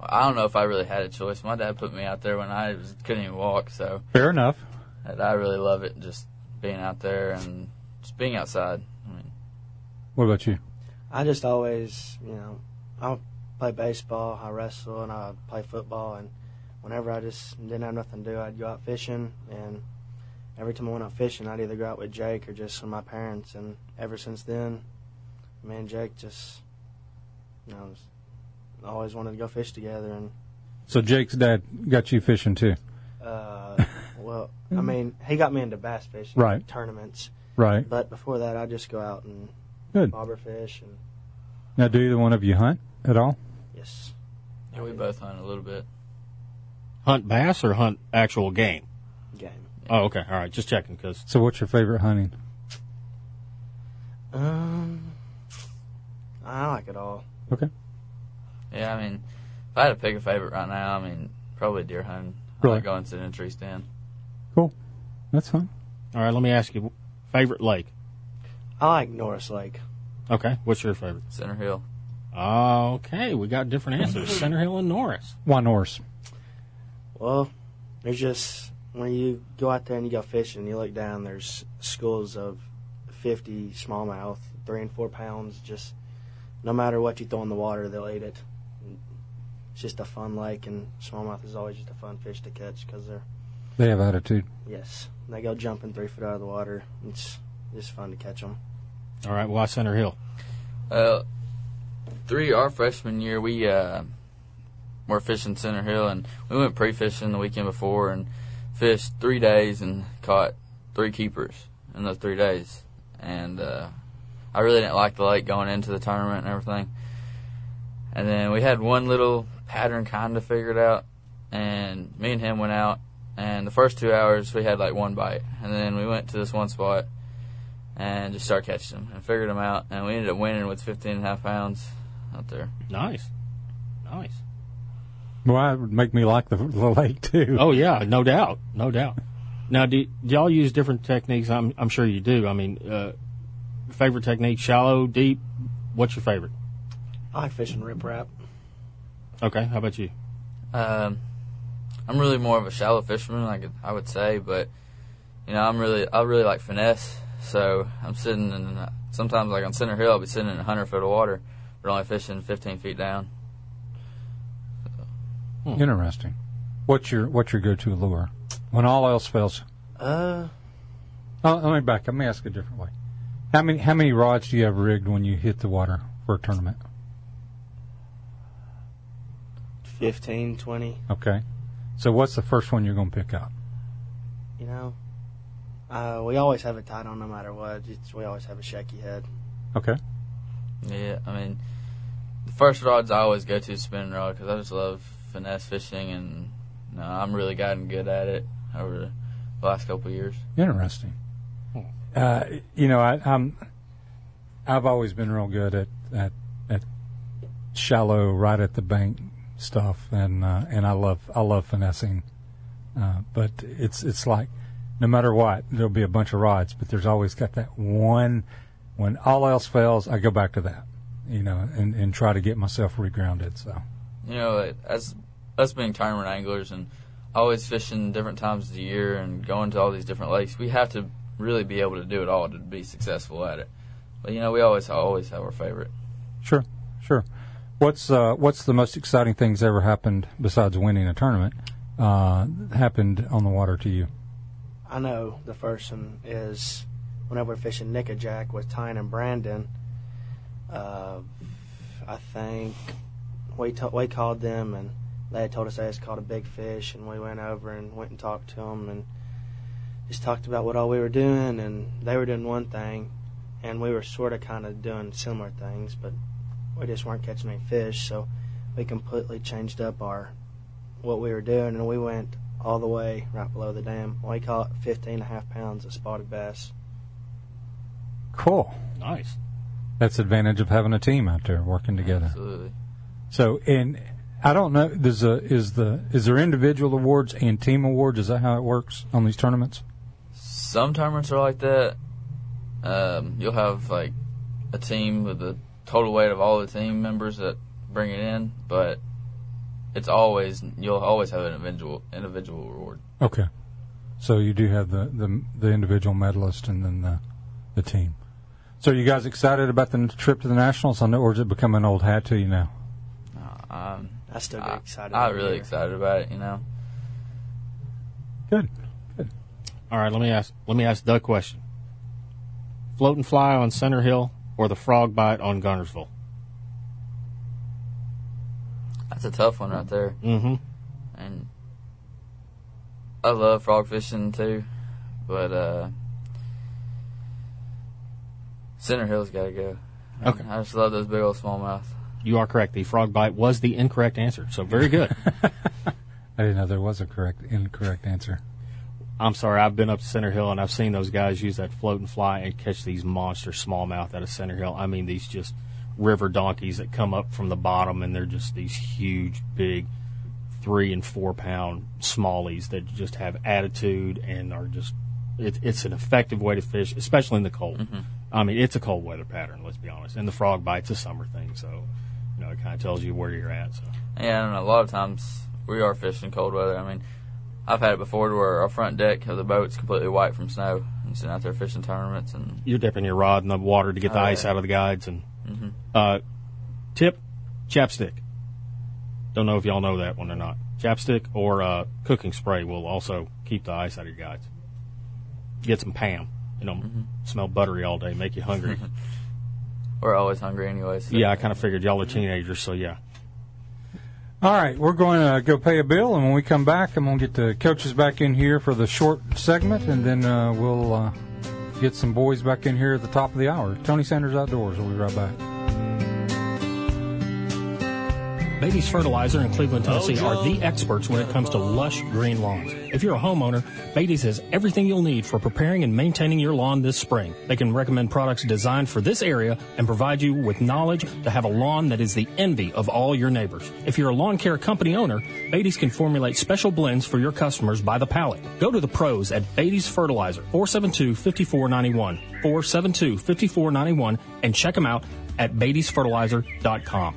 I don't know if I really had a choice. My dad put me out there when I was, couldn't even walk, so Fair enough. and I really love it, just being out there and just being outside. I mean, What about you? I just always, you know, I play baseball, I wrestle, and I play football. And whenever I just didn't have nothing to do, I'd go out fishing. And every time I went out fishing, I'd either go out with Jake or just with my parents. And ever since then, me and Jake just you know, just always wanted to go fish together. And So Jake's dad got you fishing too. uh, well, I mean, he got me into bass fishing, Right. Tournaments, Right. But before that, I'd just go out and Good. bobber fish and Now, do either one of you hunt at all? Yes. Yeah, we both hunt a little bit. Hunt bass or hunt actual game? Game. Oh, okay. All right. Just checking because So, what's your favorite hunting? Um, I like it all. Okay. Yeah, I mean, if I had to pick a favorite right now, I mean, probably deer hunting. I Really? like going to the tree stand. Cool. That's fine. All right. Let me ask you, favorite lake? I like Norris Lake. Okay. What's your favorite? Center Hill. Okay, we got different answers. Center Hill and Norris. Why Norris? Well, there's just when you go out there and you go fishing, you look down. There's schools of 50 smallmouth, three and four pounds. Just no matter what you throw in the water, they'll eat it. It's just a fun lake, and smallmouth is always just a fun fish to catch because they're They have attitude. yes, they go jumping three foot out of the water. It's just fun to catch them. All right. Why Center Hill? Uh, three our freshman year, we uh, were fishing Center Hill, and we went pre-fishing the weekend before and fished three days and caught three keepers in those three days. And uh, I really didn't like the lake going into the tournament and everything. And then we had one little pattern kind of figured out, and me and him went out. And the first two hours we had like one bite, and then we went to this one spot and just start catching them and figured them out. And we ended up winning with 15 and a half pounds out there. Nice. Nice. Well, that would make me like the, the lake too. Oh yeah, no doubt, no doubt. Now, do, do y'all use different techniques? I'm I'm sure you do. I mean, uh, favorite technique: shallow, deep. What's your favorite? I like fishing riprap. Okay, how about you? Um, I'm really more of a shallow fisherman, I could, I would say, but you know, I'm really I really like finesse. So I'm sitting in sometimes like on Center Hill, I'll be sitting in 100 foot of water, but only fishing 15 feet down. Interesting. What's your What's your go to lure when all else fails? Uh, Oh, let me back. Let me ask a different way. How many How many rods do you have rigged when you hit the water for a tournament? 15, 20. Okay. So what's the first one you're going to pick up? You know, uh, we always have it tied on no matter what. It's, we always have a shaky head. Okay. Yeah, I mean, the first rods I always go to is spinning rod because I just love finesse fishing, and you know, I'm really gotten good at it over the last couple of years. Interesting. Uh, you know, I, I'm I've always been real good at at, at shallow, right at the bank stuff, and uh, and I love I love finessing. Uh, but it's it's like no matter what, there'll be a bunch of rods, but there's always got that one. When all else fails, I go back to that, you know, and, and try to get myself regrounded. So You know, as us being tournament anglers and always fishing different times of the year and going to all these different lakes, we have to really be able to do it all to be successful at it. But you know, we always always have our favorite. Sure, sure. What's uh, what's the most exciting things ever happened besides winning a tournament? Uh, happened on the water to you? I know the first one is whenever we're fishing Nickajack with Tyne and Brandon. Uh, I think we to- we called them and they had told us they just caught a big fish, and we went over and went and talked to them and just talked about what all we were doing, and they were doing one thing, and we were sort of kind of doing similar things, but we just weren't catching any fish, so we completely changed up our what we were doing, and we went all the way right below the dam. We caught 15 and a half pounds of spotted bass. Cool. Nice. That's the advantage of having a team out there working together. Absolutely. So, and I don't know. There's a is the is there individual awards and team awards? Is that how it works on these tournaments? Some tournaments are like that. Um, you'll have like a team with the total weight of all the team members that bring it in, but it's always you'll always have an individual individual reward. Okay. So you do have the the, the individual medalist and then the the team. So are you guys excited about the trip to the nationals? Or has it become an old hat to you now? Um, I still get excited. I'm every really year. excited about it. You know. Good. Good. All right, let me ask. Let me ask Doug a question. Float and fly on Center Hill or the frog bite on Guntersville? That's a tough one right there. Mm-hmm. And I love frog fishing too, but uh, Center Hill's got to go. Okay. I just love those big old smallmouth. You are correct. The frog bite was the incorrect answer. So very good. I didn't know there was a correct incorrect answer. I'm sorry. I've been up to Center Hill and I've seen those guys use that float and fly and catch these monster smallmouth out of Center Hill. I mean, these just river donkeys that come up from the bottom and they're just these huge, big, three and four pound smallies that just have attitude and are just. It, it's an effective way to fish, especially in the cold. Mm-hmm. I mean, it's a cold weather pattern. Let's be honest. And the frog bite's a summer thing, so you know it kind of tells you where you're at. So Yeah, I don't know. A lot of times we are fishing cold weather. I mean, I've had it before where our front deck of the boat's completely white from snow and sitting out there fishing tournaments and you're dipping your rod in the water to get the Oh, ice yeah. out of the guides and Mhm. uh, tip chapstick. Don't know if y'all know that one or not. Chapstick or uh, cooking spray will also keep the ice out of your guides. Get some Pam. You know, Mm-hmm. smell buttery all day, make you hungry. we're always hungry anyway. So. yeah, I kind of figured y'all are teenagers, so yeah. All right, we're going to go pay a bill, and when we come back, I'm going to get the coaches back in here for the short segment, and then uh, we'll uh, get some boys back in here at the top of the hour. Tony Sanders Outdoors. We'll be right back. Beatty's Fertilizer in Cleveland, oh, Tennessee are the experts when it comes to lush green lawns. If you're a homeowner, Beatty's has everything you'll need for preparing and maintaining your lawn this spring. They can recommend products designed for this area and provide you with knowledge to have a lawn that is the envy of all your neighbors. If you're a lawn care company owner, Beatty's can formulate special blends for your customers by the pallet. Go to the pros at Beatty's Fertilizer, 472-5491, 472-5491, and check them out at beattysfertilizer.com.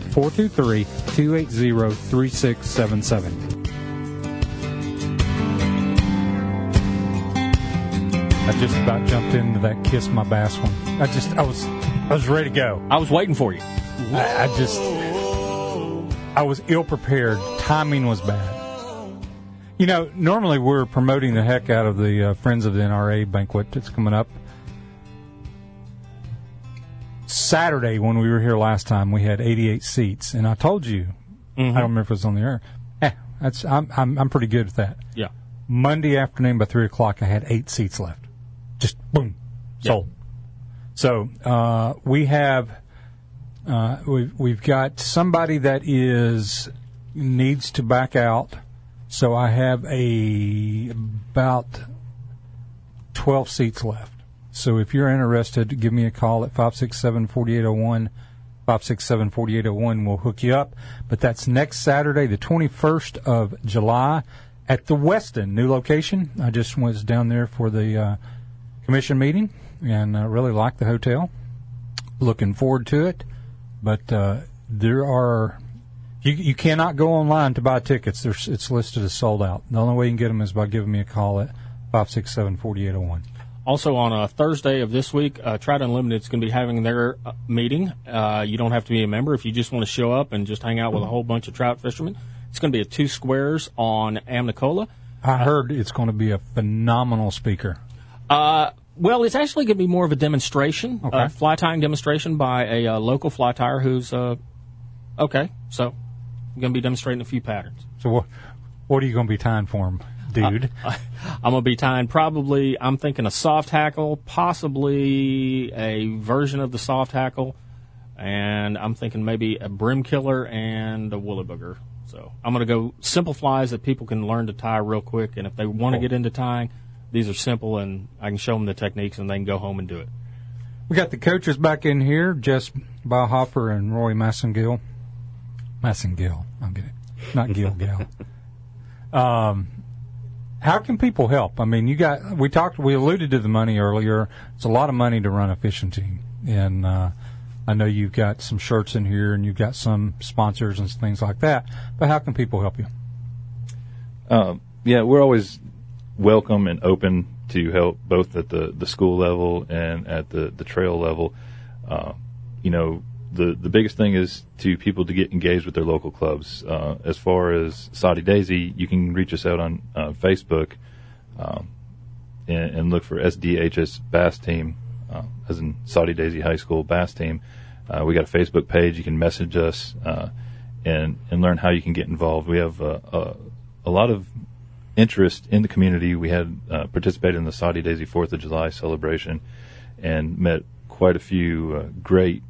423-280-3677. I just about jumped into that kiss my bass one. I just I was I was ready to go. I was waiting for you. I, I just I was ill prepared. Timing was bad. You know, normally we're promoting the heck out of the uh, Friends of the NRA banquet that's coming up. Saturday when we were here last time, we had 88 seats, and I told you, I don't remember if it was on the air. Eh, that's I'm I'm I'm pretty good at that. Yeah. Monday afternoon by three o'clock, I had eight seats left. Just boom, sold. So uh, we have uh, we've we've got somebody that is needs to back out. So I have a about twelve seats left. So if you're interested, give me a call at 567-4801, 567-4801. We'll hook you up. But that's next Saturday, the 21st of July at the Westin, new location. I just was down there for the uh, commission meeting and uh, really like the hotel. Looking forward to it. But uh, there are you you cannot go online to buy tickets. There's it's listed as sold out. The only way you can get them is by giving me a call at 567-4801. Also on a Thursday of this week, uh, Trout Unlimited is going to be having their uh, meeting. Uh, you don't have to be a member if you just want to show up and just hang out with a whole bunch of trout fishermen. It's going to be at two squares on Amnicola. I heard it's going to be a phenomenal speaker. Uh, well, it's actually going to be more of a demonstration, Okay. a fly tying demonstration by a uh, local fly tyer who's uh, okay. So I'm going to be demonstrating a few patterns. So what what are you going to be tying for him, dude? I'm going to be tying probably, I'm thinking a soft hackle, possibly a version of the soft hackle, and I'm thinking maybe a brim killer and a woolly booger. So I'm going to go simple flies that people can learn to tie real quick, and if they want to get into tying, these are simple, and I can show them the techniques, and they can go home and do it. We got the coaches back in here, Jess Bauhofer and Roy Massengill. Massengill, I'll get it. Not Gill Gal. Um, how can people help? I mean, you got, we talked, we alluded to the money earlier. It's a lot of money to run a fishing team. And, uh, I know you've got some shirts in here and you've got some sponsors and things like that, but how can people help you? Um, yeah, we're always welcome and open to help both at the, the school level and at the, the trail level. Uh, you know, the, the biggest thing is to people to get engaged with their local clubs. Uh, as far as Soddy Daisy, you can reach us out on uh, Facebook um, and, and look for SDHS Bass Team, uh, as in Soddy Daisy High School Bass Team. Uh, we got a Facebook page. You can message us uh, and and learn how you can get involved. We have uh, a, a lot of interest in the community. We had participated in the Soddy Daisy Fourth of July celebration and met quite a few great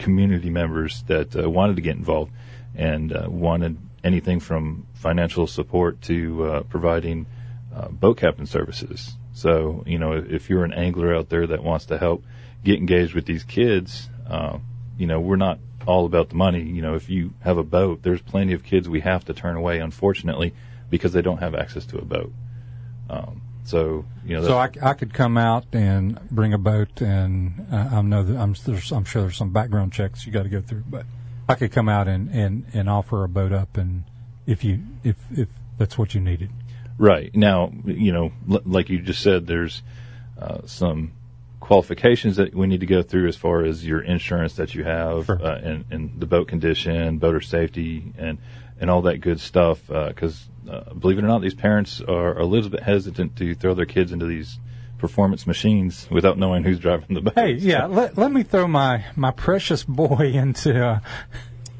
community members that uh, wanted to get involved and uh, wanted anything from financial support to uh, providing uh, boat captain services. So, you know, if you're an angler out there that wants to help get engaged with these kids, uh, you know, we're not all about the money. You know, if you have a boat, there's plenty of kids we have to turn away, unfortunately, because they don't have access to a boat. Um, so, you know, So I, I could come out and bring a boat, and uh, I know that I'm, there's, I'm sure there's some background checks you got to go through, but I could come out and, and, and offer a boat up, and if you if if that's what you needed. Right. Now, you know, l- like you just said, there's uh, some qualifications that we need to go through as far as your insurance that you have uh, and, and the boat condition, boater safety, and, and all that good stuff. Because uh, believe it or not, these parents are a little bit hesitant to throw their kids into these performance machines without knowing who's driving the boat. Hey, yeah, let, let me throw my, my precious boy into a,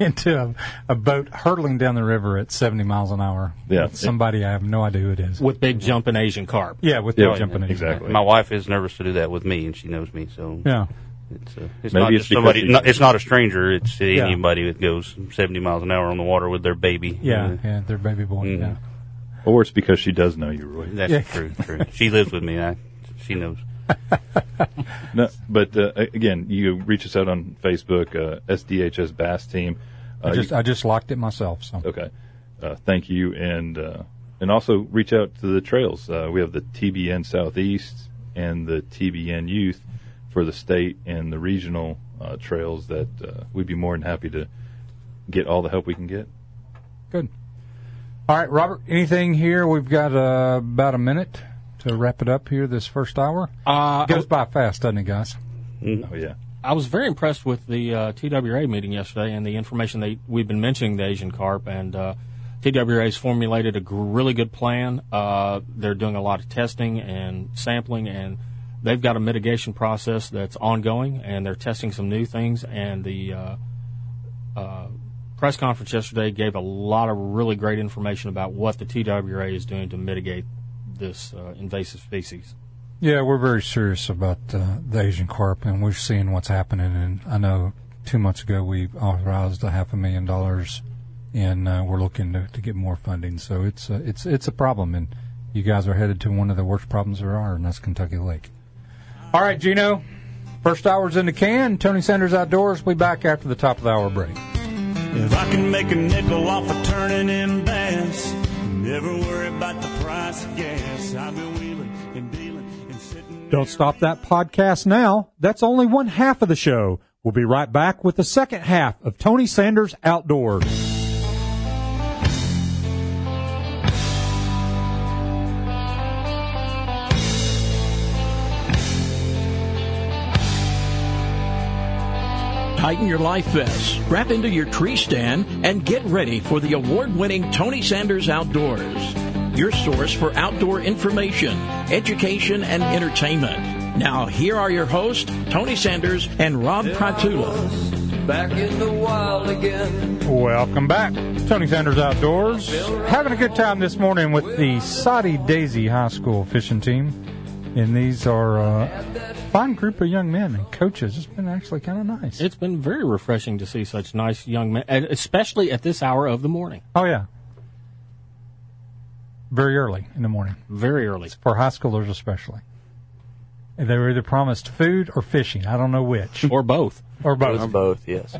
into a, a boat hurtling down the river at 70 miles an hour. Yeah. with somebody I have no idea who it is. With big jumping Asian carp. Yeah, with Yeah, big jumping Asian exactly. carp. My wife is nervous to do that with me, and she knows me, so Yeah. It's, uh, it's Maybe not it's just somebody. you- Not, it's not a stranger. It's Yeah. anybody that goes 70 miles an hour on the water with their baby. Yeah, Uh, yeah, their baby boy. Mhm. Yeah. Or it's because she does know you, Roy. That's Yeah. true. True. She lives with me. I, she knows. no, but uh, again, you reach us out on Facebook, uh, SDHS Bass Team. Uh, I just you- I just locked it myself. So Okay. Uh, thank you, and uh, and also reach out to the trails. Uh, we have the TBN Southeast and the TBN Youth for the state and the regional uh, trails. That uh, we'd be more than happy to get all the help we can get. good. All right, Robert. Anything here? We've got uh, about a minute to wrap it up here. This first hour Uh, goes by fast, doesn't it, guys? Oh yeah. I was very impressed with the uh, TWA meeting yesterday and the information they we've been mentioning the Asian carp and uh, TWA's formulated a really good plan. Uh, they're doing a lot of testing and sampling and they've got a mitigation process that's ongoing and they're testing some new things and the uh, uh, press conference yesterday gave a lot of really great information about what the TWA is doing to mitigate this uh, invasive species. Yeah, we're very serious about uh, the Asian carp, and we're seeing what's happening. And I know two months ago we authorized a half a million dollars, and uh, we're looking to, to get more funding. So it's uh, it's it's a problem, and you guys are headed to one of the worst problems there are, and that's Kentucky Lake. All right, Gino. First hour's in the can. Tony Sanders Outdoors. We'll be back after the top of the hour break. If I can make a nickel off of turning in bass, never worry about the price of gas. I've been wheeling and dealing. Don't stop that podcast now. That's only one half of the show. We'll be right back with the second half of Tony Sanders Outdoors. Tighten your life vests, wrap into your tree stand, and get ready for the award winning Tony Sanders Outdoors. Your source for outdoor information, education, and entertainment. Now, here are your hosts, Tony Sanders and Rob Pratula. Back in the wild again. Welcome back. Tony Sanders Outdoors. Having a good time this morning with the Soddy Daisy High School fishing team. And these are uh, a fine group of young men and coaches. It's been actually kind of nice. It's been very refreshing to see such nice young men, especially at this hour of the morning. Oh, yeah. Very early in the morning. Very early. For high schoolers, especially. And They were either promised food or fishing. I don't know which. or both. Or both. Or both, yes.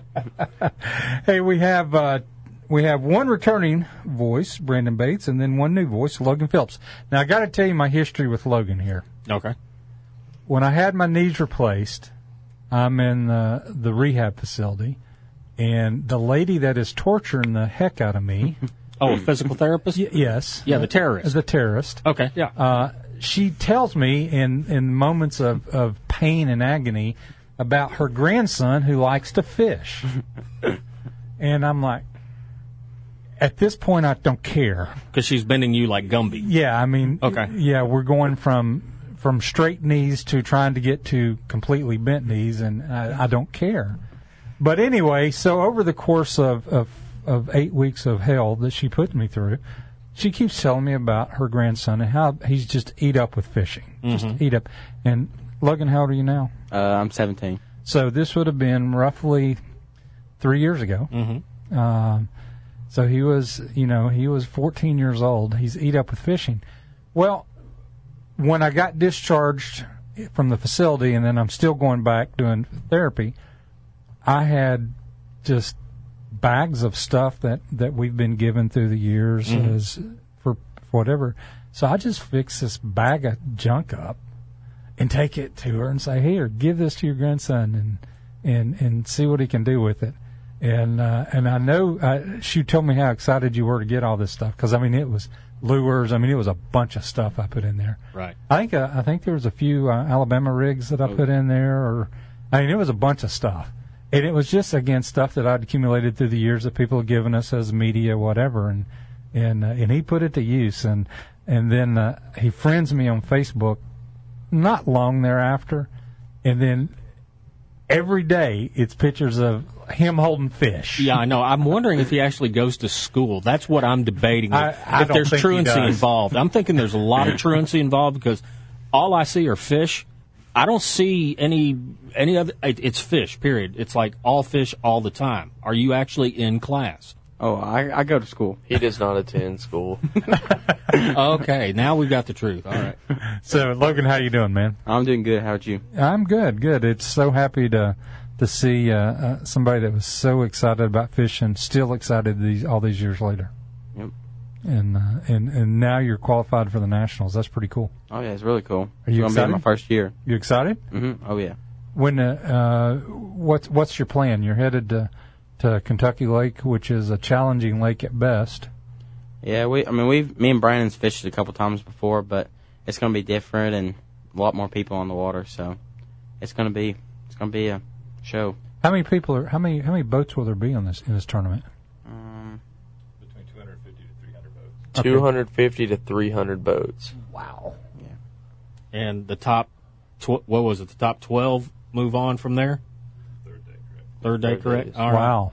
hey, we have uh, we have one returning voice, Brandon Bates, and then one new voice, Logan Phillips. Now, I got to tell you my history with Logan here. Okay. When I had my knees replaced, I'm in uh, the rehab facility, and the lady that is torturing the heck out of me Oh, a physical therapist? Y- yes. Yeah, the terrorist. The terrorist. Okay, yeah. Uh, she tells me in, in moments of, of pain and agony about her grandson who likes to fish. and I'm like, at this point, I don't care. Because she's bending you like Gumby. Yeah, I mean, Okay. yeah, we're going from from straight knees to trying to get to completely bent knees, and I, I don't care. But anyway, so over the course of, of of eight weeks of hell that she put me through, she keeps telling me about her grandson and how he's just eat up with fishing, just Mhm. eat up. And Logan, how old are you now? Uh, I'm 17. So this would have been roughly three years ago. Mm-hmm. Um, so he was, you know, he was 14 years old. He's eat up with fishing. Well, when I got discharged from the facility, and then I'm still going back doing therapy, I had just bags of stuff that that we've been given through the years Mhm. as for whatever. So I just fix this bag of junk up and take it to her and say, "Here, give this to your grandson and and and see what he can do with it." And uh, and I know uh, she told me how excited you were to get all this stuff because I mean it was lures. I mean it was a bunch of stuff I put in there. Right. I think uh, I think there was a few uh, Alabama rigs that I Oh. put in there, or I mean it was a bunch of stuff, and it was just again stuff that I'd accumulated through the years that people had given us as media, whatever, and and uh, and he put it to use, and and then uh, he friends me on Facebook, not long thereafter, and then every day it's pictures of him holding fish. Yeah, I know. I'm wondering if he actually goes to school. That's what I'm debating. I- I if there's truancy involved, I'm thinking there's a lot of truancy involved because all I see are fish. I don't see any any other. It, it's fish. Period. It's like all fish all the time. Are you actually in class? Oh, I, I go to school. He does not attend school. okay, now we've got the truth. All right. So Logan, how you doing, man? I'm doing good. How about you? I'm good, good. It's so happy to to see uh, uh, somebody that was so excited about fishing still excited these all these years later. And uh, and and now you're qualified for the nationals. That's pretty cool. Oh yeah, it's really cool. Are you it's gonna be my first year. You excited? Mm-hmm. Oh yeah. When uh, uh, what's what's your plan? You're headed to to Kentucky Lake, which is a challenging lake at best. Yeah, we. I mean, we've me and Brandon's fished a couple times before, but it's gonna be different and a lot more people on the water. So it's gonna be it's gonna be a show. How many people are? How many how many boats will there be on this in this tournament? Um, 250 to 300 boats. Wow. Yeah. And the top, tw- what was it? The top twelve move on from there. Third day, correct. Third day, correct. All right. Wow.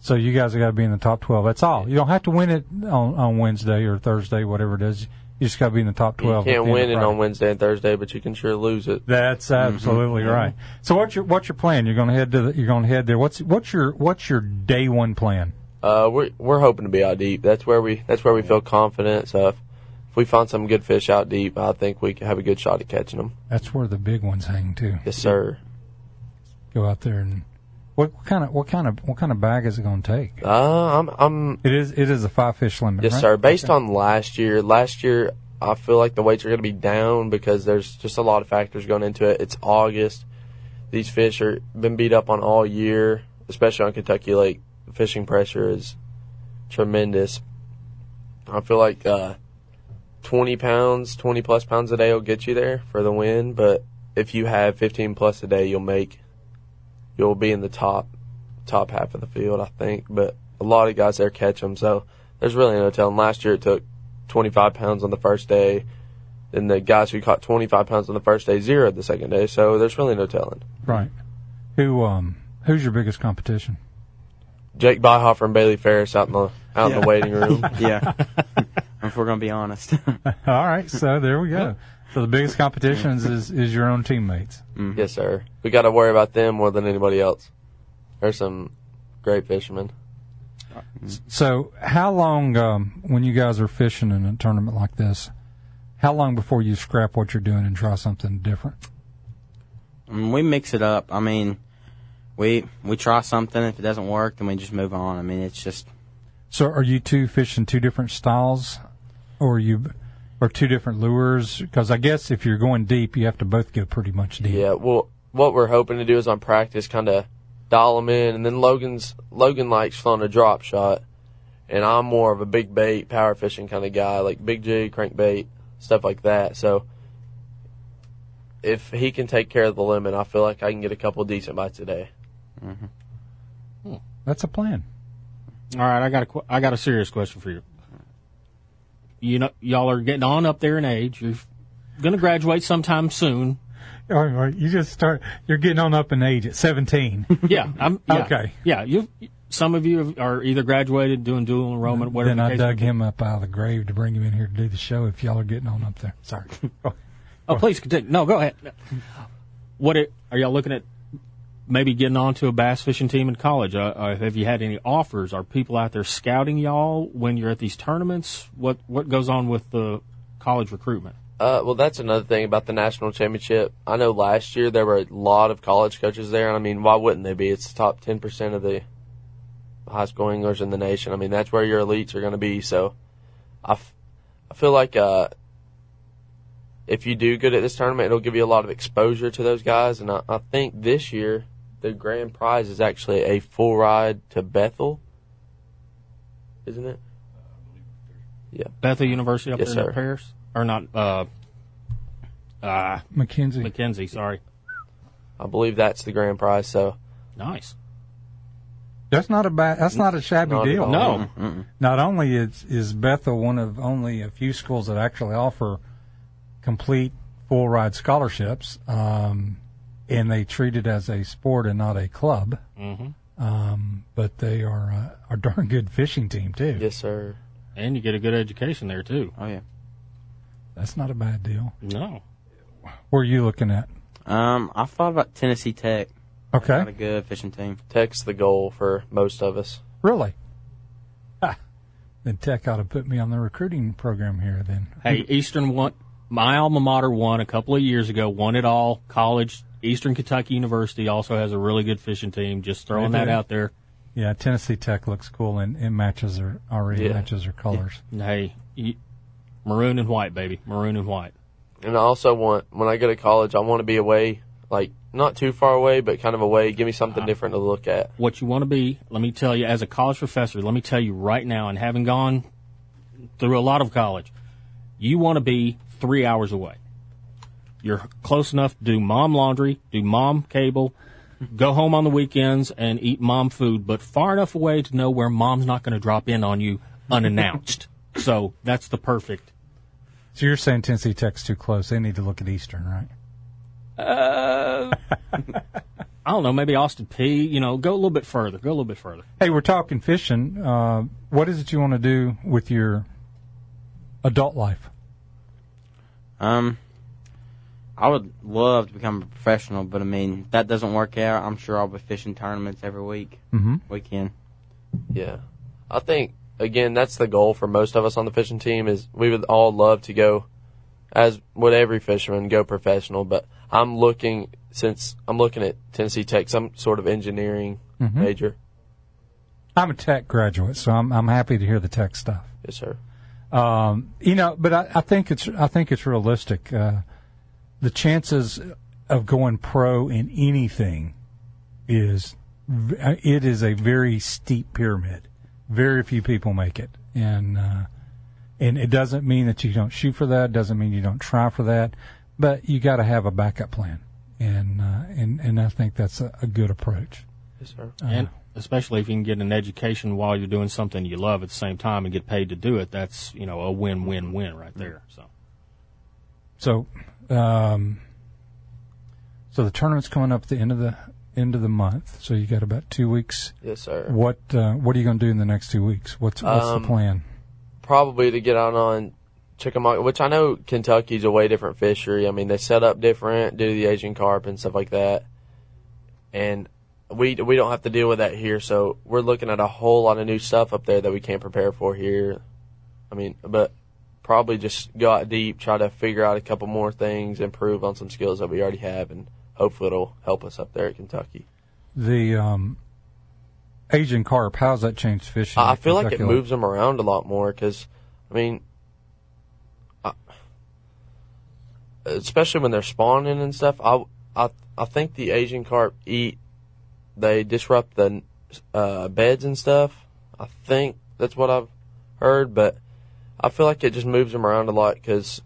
So you guys have got to be in the top twelve. That's all. You don't have to win it on on Wednesday or Thursday, whatever it is. You just got to be in the top twelve. You can't win it Friday. on Wednesday and Thursday, but you can sure lose it. That's absolutely Mhm. right. So what's your what's your plan? You're going to head to the, you're going to head there. What's what's your what's your day one plan? Uh, we're we're hoping to be out deep. That's where we that's where we feel confident. So if, if we find some good fish out deep, I think we can have a good shot at catching them. That's where the big ones hang too. Yes, sir. Go out there and what, what kind of what kind of what kind of bag is it going to take? Uh, I'm I'm. It is it is a five fish limit. Yes, right? sir. Based on last year, last year I feel like the weights are going to be down because there's just a lot of factors going into it. It's August. These fish are been beat up on all year, especially on Kentucky Lake. Fishing pressure is tremendous. I feel like uh, 20 pounds, 20 plus pounds a day will get you there for the win. But if you have 15 plus a day, you'll make, you'll be in the top, top half of the field, I think. But a lot of guys there catch them, so there's really no telling. Last year it took 25 pounds on the first day. Then the guys who caught 25 pounds on the first day zeroed the second day, so there's really no telling. Right. Who um who's your biggest competition? Jake Bauhofer and Bailey Ferris out in the out in the waiting room. yeah. if we're gonna be honest. All right, so there we go. So the biggest competitions is is your own teammates. Yes, sir. We got to worry about them more than anybody else. There's some great fishermen. So how long um, when you guys are fishing in a tournament like this? How long before you scrap what you're doing and try something different? I mean, we mix it up. I mean, we we try something. If it doesn't work, then we just move on. I mean, it's just So are you two fishing two different styles, or you or two different lures? Because I guess if you're going deep, you have to both go pretty much deep. Yeah, well, what we're hoping to do is on practice kind of dial them in, and then Logan's Logan likes throwing a drop shot, and I'm more of a big bait, power fishing kind of guy, like big jig, crankbait, stuff like that. So if he can take care of the limit, I feel like I can get a couple decent bites a day. Mm-hmm. That's a plan. All right, I got a qu- I got a serious question for you. You know, y'all are getting on up there in age. You're going to graduate sometime soon. All right, you just start. You're getting on up in age at 17. Yeah, I'm yeah, Okay. Yeah, you. Some of you are either graduated, doing dual enrollment, whatever. then the I dug him up out of the grave to bring him in here to do the show. If y'all are getting on up there, sorry. Oh, please continue. No, go ahead. What it, are y'all looking at? Maybe getting onto a bass fishing team in college. Uh, uh, have you had any offers? Are people out there scouting y'all when you're at these tournaments? What what goes on with the college recruitment? Uh, well, that's another thing about the national championship. I know last year there were a lot of college coaches there, I mean, why wouldn't they be? It's the top ten percent of the high school anglers in the nation. I mean, that's where your elites are going to be. So, I, f- I feel like uh, if you do good at this tournament, it'll give you a lot of exposure to those guys. And I, I think this year the grand prize is actually a full ride to Bethel, isn't it? Yeah. Bethel University up Yes, there sir. in Paris, or not? Uh, uh, McKenzie. McKenzie, sorry. I believe that's the grand prize. So Nice. That's not a bad. That's not a shabby Not deal. No. Mm-mm. Not only is is Bethel one of only a few schools that actually offer complete full ride scholarships, um, and they treat it as a sport and not a club. Mm-hmm. Um, but they are a, a darn good fishing team too. yes, sir. And you get a good education there too. Oh yeah. That's not a bad deal. No. Where are you looking at? Um, I thought about Tennessee Tech. Okay. Got a good fishing team. Tech's the goal for most of us. Really? Ah, then Tech ought to put me on the recruiting program here. Then. Hey, Eastern won. My alma mater won a couple of years ago. Won it all. College. Eastern Kentucky University also has a really good fishing team. Just throwing that out there. Yeah, Tennessee Tech looks cool and it matches their already Yeah. matches their colors. Hey, you, maroon and white, baby. Maroon and white. And I also want, when I go to college, I want to be away, like, not too far away, but kind of away. Give me something uh-huh. different to look at. What you want to be, let me tell you, as a college professor, let me tell you right now, and having gone through a lot of college, you want to be three hours away. You're close enough to do mom laundry, do mom cable, go home on the weekends and eat mom food, but far enough away to know where mom's not going to drop in on you unannounced. so that's the perfect. So you're saying Tennessee Tech's too close? They need to look at Eastern, right? Uh, I don't know, maybe Austin Peay. You know, go a little bit further. Go a little bit further. Hey, we're talking fishing. Uh, what is it you want to do with your adult life? Um, I would love to become a professional, but I mean if that doesn't work out. I'm sure I'll be fishing tournaments every week, Mhm. weekend. Yeah. I think, again, that's the goal for most of us on the fishing team is we would all love to go, as would every fisherman, go professional. But I'm looking, since I'm looking at Tennessee Tech, some sort of engineering Mhm. major. I'm a tech graduate, so I'm I'm happy to hear the tech stuff. Yes, sir. Um, you know, but I, I think it's I think it's realistic. Uh, the chances of going pro in anything is uh, it is a very steep pyramid. Very few people make it, and uh, and it doesn't mean that you don't shoot for that. Doesn't mean you don't try for that, but you got to have a backup plan, and uh, and and I think that's a, a good approach. Yes, sir. and especially if you can get an education while you're doing something you love at the same time and get paid to do it, that's you know a win-win-win right there. So So, um, so the tournament's coming up at the end of the end of the month. So you got about two weeks. Yes, sir. What uh, What are you going to do in the next two weeks? What's What's Um, the plan? Probably to get out on Chickamauga, which I know Kentucky's a way different fishery. I mean, they set up different, do the Asian carp and stuff like that. And we we don't have to deal with that here, so we're looking at a whole lot of new stuff up there that we can't prepare for here. I mean, but probably just go out deep, try to figure out a couple more things, improve on some skills that we already have, and hopefully it'll help us up there at Kentucky. The um, Asian carp. How's that changed fishing? I feel like it moves them around a lot more because, I mean, I, especially when they're spawning and stuff. I, I, I think the Asian carp eat, they disrupt the uh, beds and stuff. I think That's what I've heard, but I feel like it just moves them around a lot because.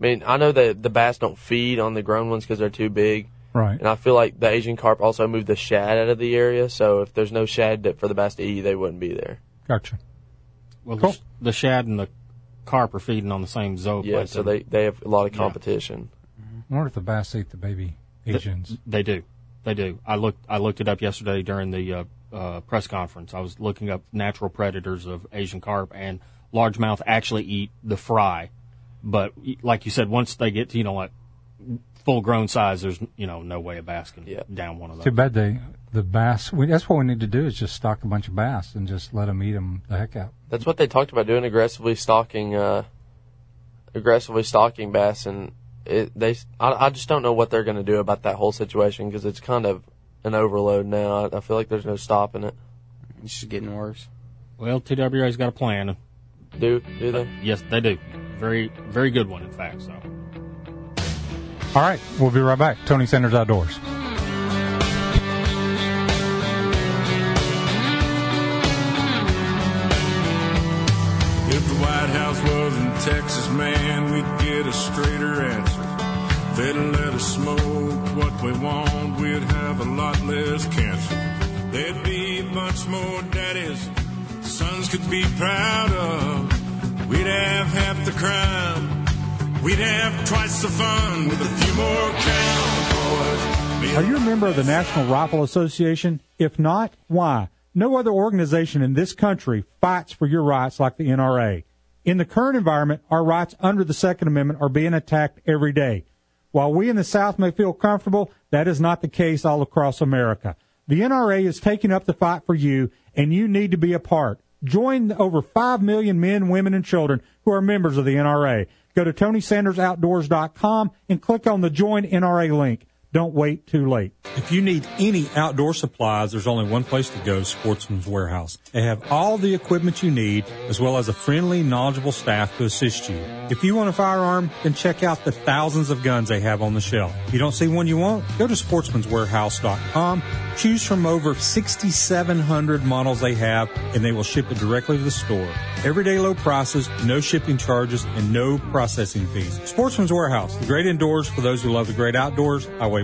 I mean, I know that the bass don't feed on the grown ones because they're too big. Right. And I feel like the Asian carp also moved the shad out of the area, so if there's no shad that for the bass to eat, they wouldn't be there. Gotcha. Well, the, sh- the shad and the carp are feeding on the same zooplankton. Yeah, so they they have a lot of competition. I wonder if the bass eat the baby Asians. They do. They do. I looked. I looked it up yesterday during the uh, uh, press conference. I was looking up natural predators of Asian carp, and largemouth actually eat the fry. But like you said, once they get to you know like full grown size, there's you know no way a bass can down one of those. Too bad they the bass. We, that's what we need to do is just stock a bunch of bass and just let them eat them the heck out. That's what they talked about doing aggressively stalking, uh, aggressively stalking bass, and it, they. I, I just don't know what they're going to do about that whole situation because it's kind of an overload now. I, I feel like there's no stopping it. It's just getting worse. Well, TWRA's got a plan. Do do they? Yes, they do. Very very good one, in fact. So. All right, we'll be right back. Tony Sanders Outdoors. If the White House was in Texas, man, we'd get a straighter answer. They'd let us smoke what we want, we'd have a lot less cancer. There'd be a bunch more daddies sons could be proud of. We'd have half the crime. We'd have twice the fun with a few more cowboys. Are you a member of the National Rifle Association? If not, why? No other organization in this country fights for your rights like the NRA. In the current environment, our rights under the Second Amendment are being attacked every day. While we in the South may feel comfortable, that is not the case all across America. The NRA is taking up the fight for you, and you need to be a part. Join over 5 million men, women, and children who are members of the NRA. Go to TonySandersOutdoors.com and click on the Join NRA link. Don't wait too late. If you need any outdoor supplies, there's only one place to go, Sportsman's Warehouse. They have all the equipment you need, as well as a friendly, knowledgeable staff to assist you. If you want a firearm, then check out the thousands of guns they have on the shelf. If you don't see one you want, go to sportsmanswarehouse.com, choose from over 6,700 models they have, and they will ship it directly to the store. Everyday low prices, no shipping charges, and no processing fees. Sportsman's Warehouse, the great indoors for those who love the great outdoors, Highway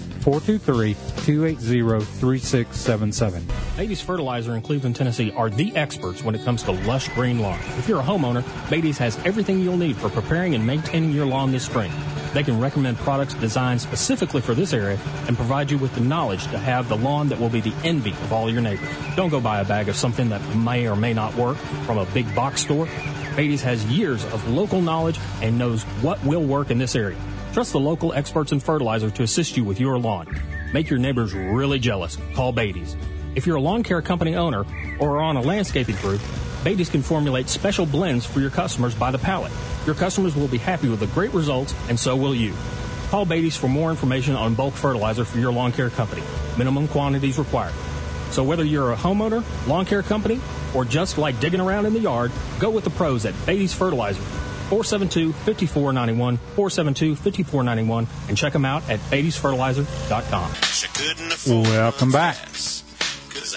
423-280-3677. Beatty's Fertilizer in Cleveland, Tennessee are the experts when it comes to lush green lawn. If you're a homeowner, Beatty's has everything you'll need for preparing and maintaining your lawn this spring. They can recommend products designed specifically for this area and provide you with the knowledge to have the lawn that will be the envy of all your neighbors. Don't go buy a bag of something that may or may not work from a big box store. Beatty's has years of local knowledge and knows what will work in this area. Trust the local experts in fertilizer to assist you with your lawn. Make your neighbors really jealous. Call Beatty's. If you're a lawn care company owner or are on a landscaping group, Beatty's can formulate special blends for your customers by the pallet. Your customers will be happy with the great results, and so will you. Call Beatty's for more information on bulk fertilizer for your lawn care company. Minimum quantities required. So whether you're a homeowner, lawn care company, or just like digging around in the yard, go with the pros at Beatty's Fertilizer. 472-5491, 472-5491, and check them out at Beatty'sFertilizer.com. Welcome back.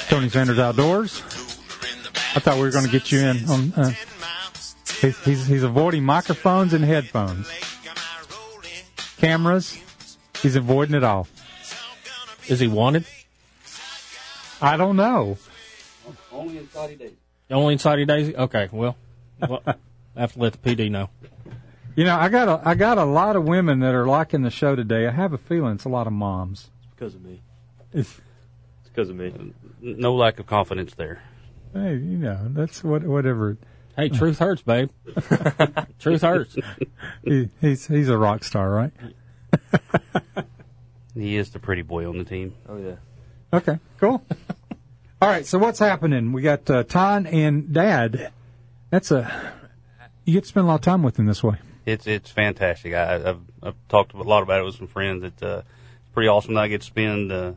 Tony Sanders Outdoors. I thought we were going to get you in on. Uh, he's, he's he's avoiding microphones and headphones, cameras. He's avoiding it all. Is he wanted? I don't know. Only in Soddy Daisy. Only in Soddy Daisy? Okay, well, well I have to let the PD know. You know, I got a I got a lot of women that are liking the show today. I have a feeling it's a lot of moms. It's because of me. It's, It's because of me. No lack of confidence there. hey, you know, that's what whatever. Hey, truth hurts, babe. truth hurts. He, he's he's a rock star, right? He is the pretty boy on the team. Oh yeah. Okay, cool. All right, so what's happening? We got uh, Ton and Dad. That's a you get to spend a lot of time with him this way. It's it's fantastic. I, I've I've talked a lot about it with some friends. That uh, it's pretty awesome that I get to spend uh,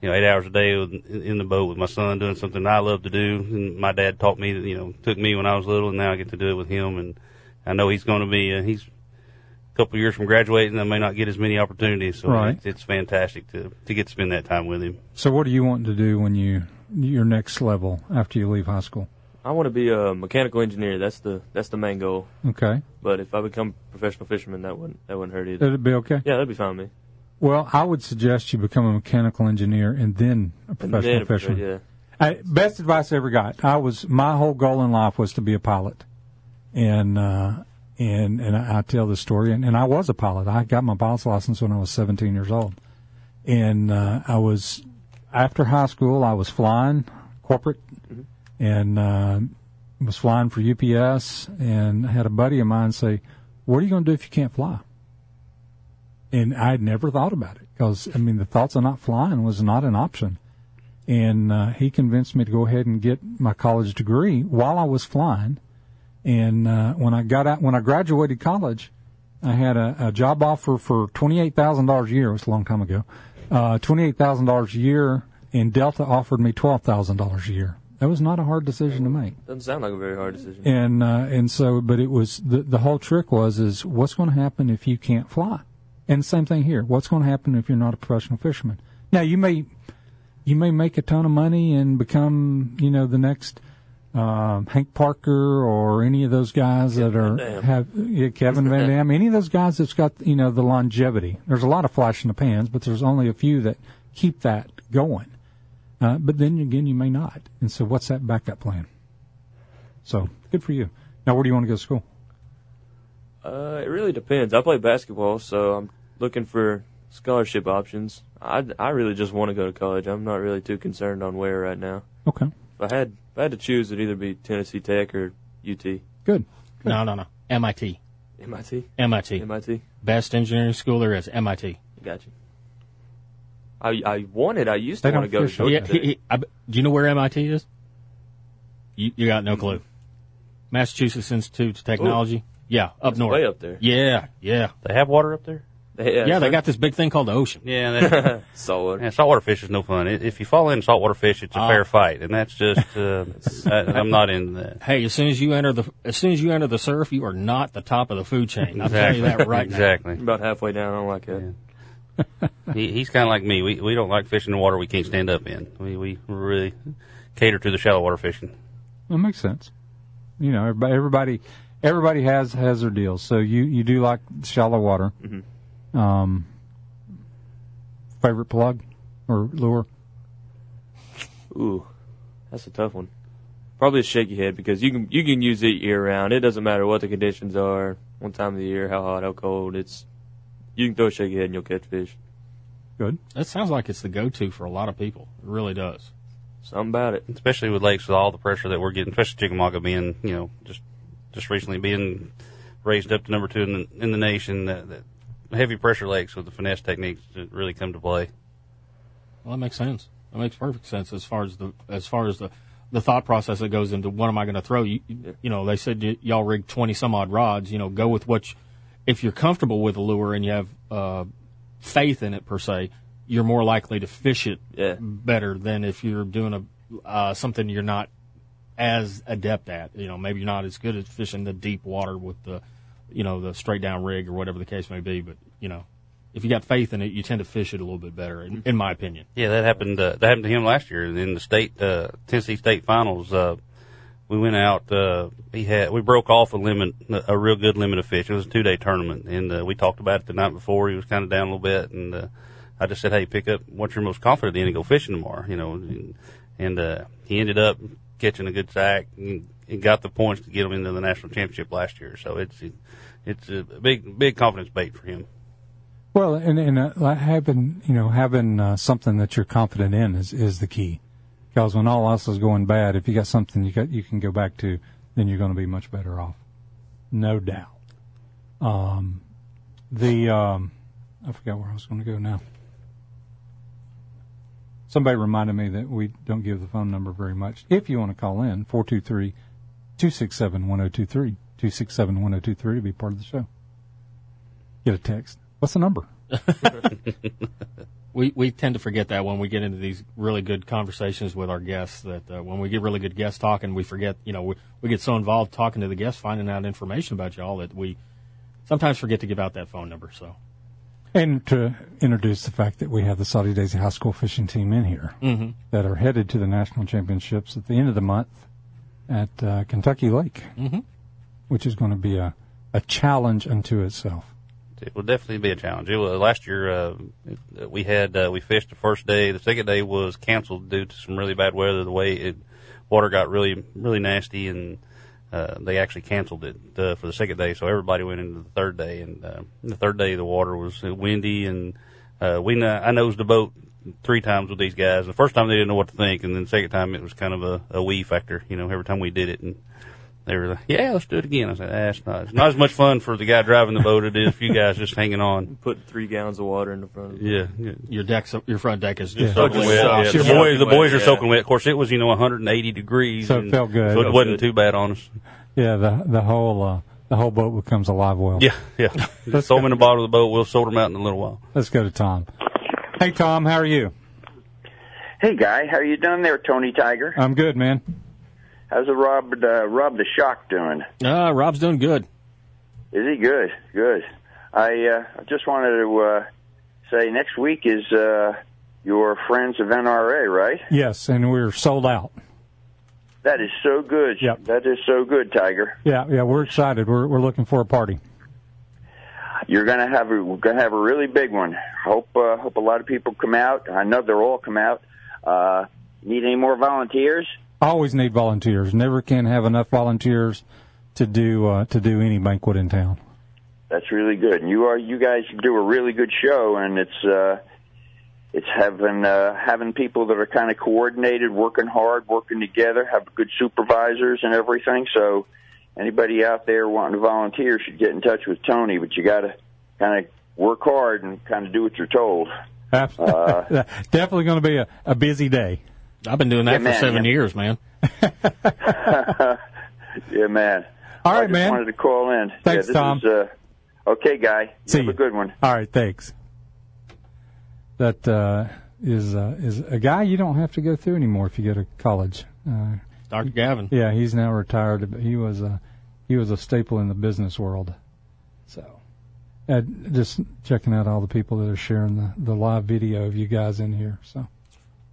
you know eight hours a day with, in, the boat with my son doing something I love to do. And my dad taught me, you know, took me when I was little, and now I get to do it with him. And I know he's going to be uh, he's a couple of years from graduating. I may not get as many opportunities, so Right. it's, it's fantastic to to get to spend that time with him. So, what do you want to do when you your next level after you leave high school? I want to be a mechanical engineer. That's the that's the main goal. Okay, But if I become a professional fisherman, that wouldn't that wouldn't hurt either. that'd be okay. Yeah, that'd be fine with me. Well, I would suggest you become a mechanical engineer and then a professional then a fisherman. yeah. I, best advice I ever got. I was my whole goal in life was to be a pilot, and uh, and and I, I tell the story. And, and I was a pilot. I got my pilot's license when I was 17 years old, and uh, I was after high school. I was flying corporate, and uh, was flying for UPS. And I had a buddy of mine say, "What are you going to do if you can't fly?" And I'd never thought about it because I mean the thoughts of not flying was not an option and uh, he convinced me to go ahead and get my college degree while I was flying. And uh, when I got out, when I graduated college, I had a, a job offer for twenty eight thousand dollars a year. It was a long time ago. Uh, twenty eight thousand dollars a year, and Delta offered me twelve thousand dollars a year. That was not a hard decision to make. Doesn't sound like a very hard decision. And uh, and so, but it was the the whole trick was is what's going to happen if you can't fly, and the same thing here. What's going to happen if you're not a professional fisherman? Now you may you may make a ton of money and become you know the next um, Hank Parker or any of those guys that are have yeah, Kevin Van Dam, any of those guys that's got you know the longevity. There's a lot of flash in the pans, but there's only a few that keep that going. Uh, but then again, you may not. And so, what's that backup plan? So, good for you. Now, where do you want to go to school? Uh, it really depends. I play basketball, so I'm looking for scholarship options. I, I really just want to go to college. I'm not really too concerned on where right now. Okay. If I had if I had to choose, it'd either be Tennessee Tech or UT. Good. No, no, no. MIT. MIT. MIT. MIT. Best engineering school there is. MIT. Gotcha. I I wanted. I used to want to don't go to fish. Georgia Yeah, he- he- I, do you know where MIT is? You, you got no clue. Massachusetts Institute of Technology. yeah, up That's north. way up there. Yeah, yeah. They have water up there. Yeah, they got this big thing called the ocean. Yeah, that, saltwater. Yeah, saltwater fish is no fun. If you fall in saltwater fish, it's a Ah. fair fight, and that's just uh, I, I'm not in that. Hey, as soon as you enter the as soon as you enter the surf, you are not the top of the food chain. I'll tell you that right now. exactly. About halfway down. I don't like that. He, he's kind of like me. We we don't like fishing in water we can't stand up in. We we really cater to the shallow water fishing. That makes sense. You know, everybody, everybody, everybody has has their deals. So you you do like shallow water. Mhm. Um, favorite plug or lure? Ooh, that's a tough one. Probably a shaky head because you can you can use it year round. It doesn't matter what the conditions are, one time of the year, how hot, how cold. It's you can throw a shaky head and you'll catch fish. Good. That sounds like it's the go-to for a lot of people. It really does. Something about it. especially with lakes with all the pressure that we're getting, especially Chickamauga being, you know, just just recently being raised up to number two in the in the nation. That, that heavy pressure lakes with the finesse techniques that really come to play. Well, that makes sense. That makes perfect sense as far as the as far as the the thought process that goes into what am I going to throw? You you know, they said y- y'all rig twenty some odd rods. You know, go with what you, if you're comfortable with a lure and you have uh, faith in it per se, you're more likely to fish it Yeah. better than if you're doing a uh, something you're not as adept at. You know, maybe you're not as good at fishing the deep water with the you know the straight down rig or whatever the case may be. But you know, if you got faith in it, you tend to fish it a little bit better, in, in my opinion. Yeah, that happened. Uh, that happened to him last year in the state uh, Tennessee State Finals. Uh, we went out. Uh, he had we broke off a limit, a real good limit of fish. It was a two day tournament, and uh, we talked about it the night before. He was kind of down a little bit, and uh, I just said, "Hey, pick up what you're most confident in and go fishing tomorrow." You know, and, and uh, he ended up catching a good sack and, and got the points to get him into the national championship last year. So it's it's a big big confidence bait for him. Well, and and uh, having you know having uh, something that you're confident in is is the key. Because when all else is going bad, if you got something you got you can go back to, then you're going to be much better off, no doubt. Um, the um, I forgot where I was going to go now. Somebody reminded me that we don't give the phone number very much. If you want to call in, 423 267 1023, 267 1023 to be part of the show. Get a text. What's the number? we we tend to forget that when we get into these really good conversations with our guests. That uh, when we get really good guests talking, we forget. You know, we, we get so involved talking to the guests, finding out information about y'all that we sometimes forget to give out that phone number. So. And to introduce the fact that we have the Soddy Daisy High School fishing team in here Mhm. that are headed to the national championships at the end of the month at uh, Kentucky Lake, Mhm. which is going to be a, a challenge unto itself. It will definitely be a challenge. It was, last year uh, we had uh, we fished the first day. The second day was canceled due to some really bad weather. The way it water got really really nasty, and uh, they actually canceled it uh, for the second day. So everybody went into the third day, and uh, the third day the water was windy, and uh, we I nosed the boat three times with these guys. The first time they didn't know what to think, and then the second time it was kind of a, a wee factor. You know, every time we did it, and they were like, "Yeah, let's do it again." I said, ah, "It's not. It's not as much fun for the guy driving the boat as it is for you guys just hanging on." Put three gallons of water in the front of it. Yeah, yeah. Your deck, your front deck is Just just soaking soaking wet. wet. Yeah, the boys, the boys are soaking wet. Of course, it was you know 180 degrees, So it felt good. So it Felt wasn't good. too bad on us. Yeah, the the whole uh, the whole boat becomes a live well. Yeah, yeah. Just throw them in the bottom of the boat. We'll sort them out in a little while. Let's go to Tom. Hey, Tom, how are you? Hey, guy, how you doing there, Tony Tiger? I'm good, man. How's the Rob uh, Rob the Shock doing? Uh, Rob's doing good. Is he good? Good. I uh, I just wanted to uh, say next week is uh, your Friends of NRA, right? Yes, and we're sold out. That is so good. Yep. That is so good, Tiger. Yeah, yeah, we're excited. We're we're looking for a party. You're gonna have a we're gonna have a really big one. Hope uh, hope a lot of people come out. I know they'll all come out. Uh, need any more volunteers? Always need volunteers. Never can have enough volunteers to do uh, to do any banquet in town. That's really good. And you are you guys do a really good show, and it's uh, it's having uh, having people that are kind of coordinated, working hard, working together, have good supervisors and everything. So anybody out there wanting to volunteer should get in touch with Tony. But you got to kind of work hard and kind of do what you're told. Abs- Uh, Definitely going to be a, a busy day. I've been doing that Yeah, for man, seven yeah. years, man. yeah, man. All I just man. wanted to call in. Thanks, yeah, this Tom. Is, uh, okay, guy. See have you. a good one. All right, thanks. That uh, is uh, is a guy you don't have to go through anymore if you go to college. Uh, Dr. Gavin. Yeah, he's now retired, but he was a he was a staple in the business world. So, uh, just checking out all the people that are sharing the, the live video of you guys in here. So, Well,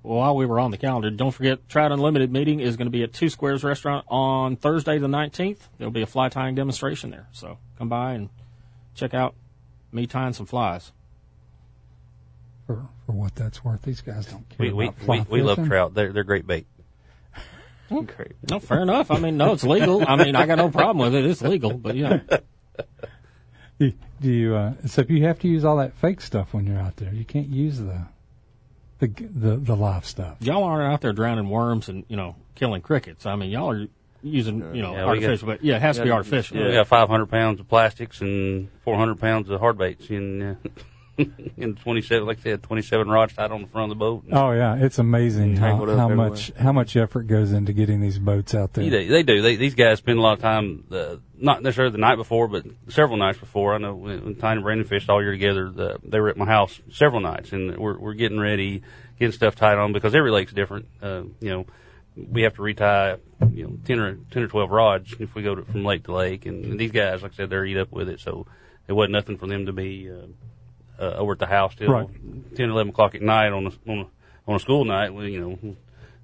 while we were on the calendar, don't forget Trout Unlimited meeting is going to be at Two Squares Restaurant on Thursday the 19th. There'll be a fly tying demonstration there. So come by and check out me tying some flies. for for what that's worth, these guys don't care We we about fly we, we love trout. They're they're great bait. Okay. No, fair enough. I mean, no, it's legal. I mean, I got no problem with it. It's legal, but you know. Do, do you? Uh, so you have to use all that fake stuff when you're out there. You can't use the the the, the live stuff. Y'all aren't out there drowning worms and, you know, killing crickets. I mean, y'all are using, you know, Yeah, we got- artificial, but yeah, it has to be artificial. We got 500 pounds of plastics and 400 pounds of hard baits in uh, in 27, like I said, 27 rods tied on the front of the boat. Oh yeah, it's amazing how, how everywhere. much how much effort goes into getting these boats out there. They, they do. They, these guys spend a lot of time, uh, not necessarily the night before, but several nights before. I know when, when Tiny and Brandon fished all year together, the, they were at my house several nights, and we're, we're getting ready, getting stuff tied on because every lake's different. Uh, you know, we have to retie, you know, 10 or, 10 or 12 rods if we go to, from lake to lake, and these guys, like I said, they're eat up with it, so it wasn't nothing for them to be, uh, uh, over at the house till Right. 10, 11 o'clock at night on a, on a, on a school night, we, you know,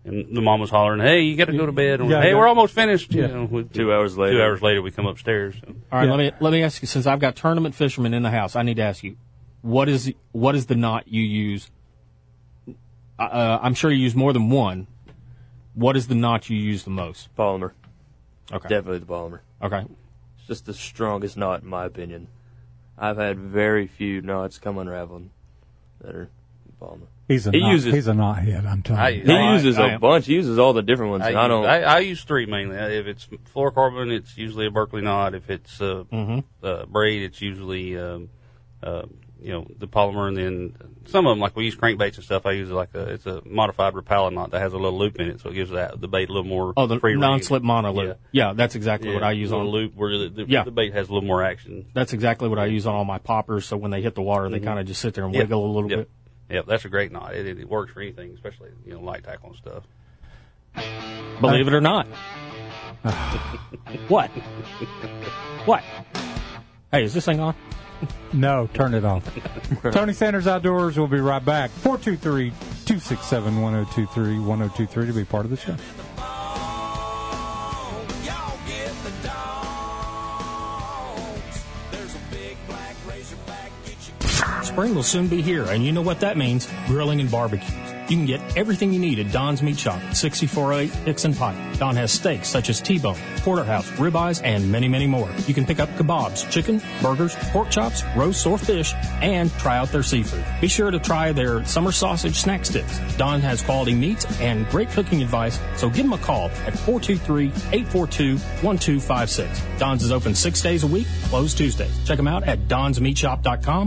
and the mom was hollering, "Hey, you got to go to bed." Yeah, hey, yeah. we're almost finished. You Yeah. know, we- Two hours later. Two hours later, we come upstairs. So. All right, let me let me ask you. Since I've got tournament fishermen in the house, I need to ask you, what is what is the knot you use? Uh, I'm sure you use more than one. What is the knot you use the most? Palomar. Okay. Definitely the Palomar. Okay. It's just the strongest knot in my opinion. I've had very few knots come unraveling that are Palomar. He's a he knot, uses he's a knothead. I'm telling I- you. he I- uses I a am. bunch. He uses all the different ones. I, and I don't. I, I use three mainly. If it's fluorocarbon, it's usually a Berkley knot. If it's uh, Mm-hmm. uh, braid, it's usually um, uh, you know, the Palomar, and then some of them, like we use crankbaits and stuff. I use like a it's a modified Rapala knot that has a little loop in it, so it gives that the bait a little more. Oh, the Kreh non-slip mono loop. Yeah, that's exactly Yeah, what I use on loop where the, the, Yeah. the bait has a little more action. That's exactly what I use on all my poppers. So when they hit the water, they Mhm. kind of just sit there and Yep. wiggle a little Yep. bit. Yep, that's a great knot. It, it, it works for anything, especially you know light tackle and stuff. Believe it or not. what? What? Hey, is this thing on? No, turn it off. Tony Sanders Outdoors will be right back. 423 267 1023 1023 to be part of the show. Spring will soon be here, and you know what that means grilling and barbecues. You can get everything you need at Don's Meat Shop, 6408 Hixson Pike. Don has steaks such as T-bone, porterhouse, ribeyes, and many, many more. You can pick up kebabs, chicken, burgers, pork chops, roasts, or fish, and try out their seafood. Be sure to try their summer sausage snack sticks. Don has quality meats and great cooking advice, so give him a call at 423-842-1256. Don's is open six days a week, closed Tuesdays. Check him out at donsmeatshop.com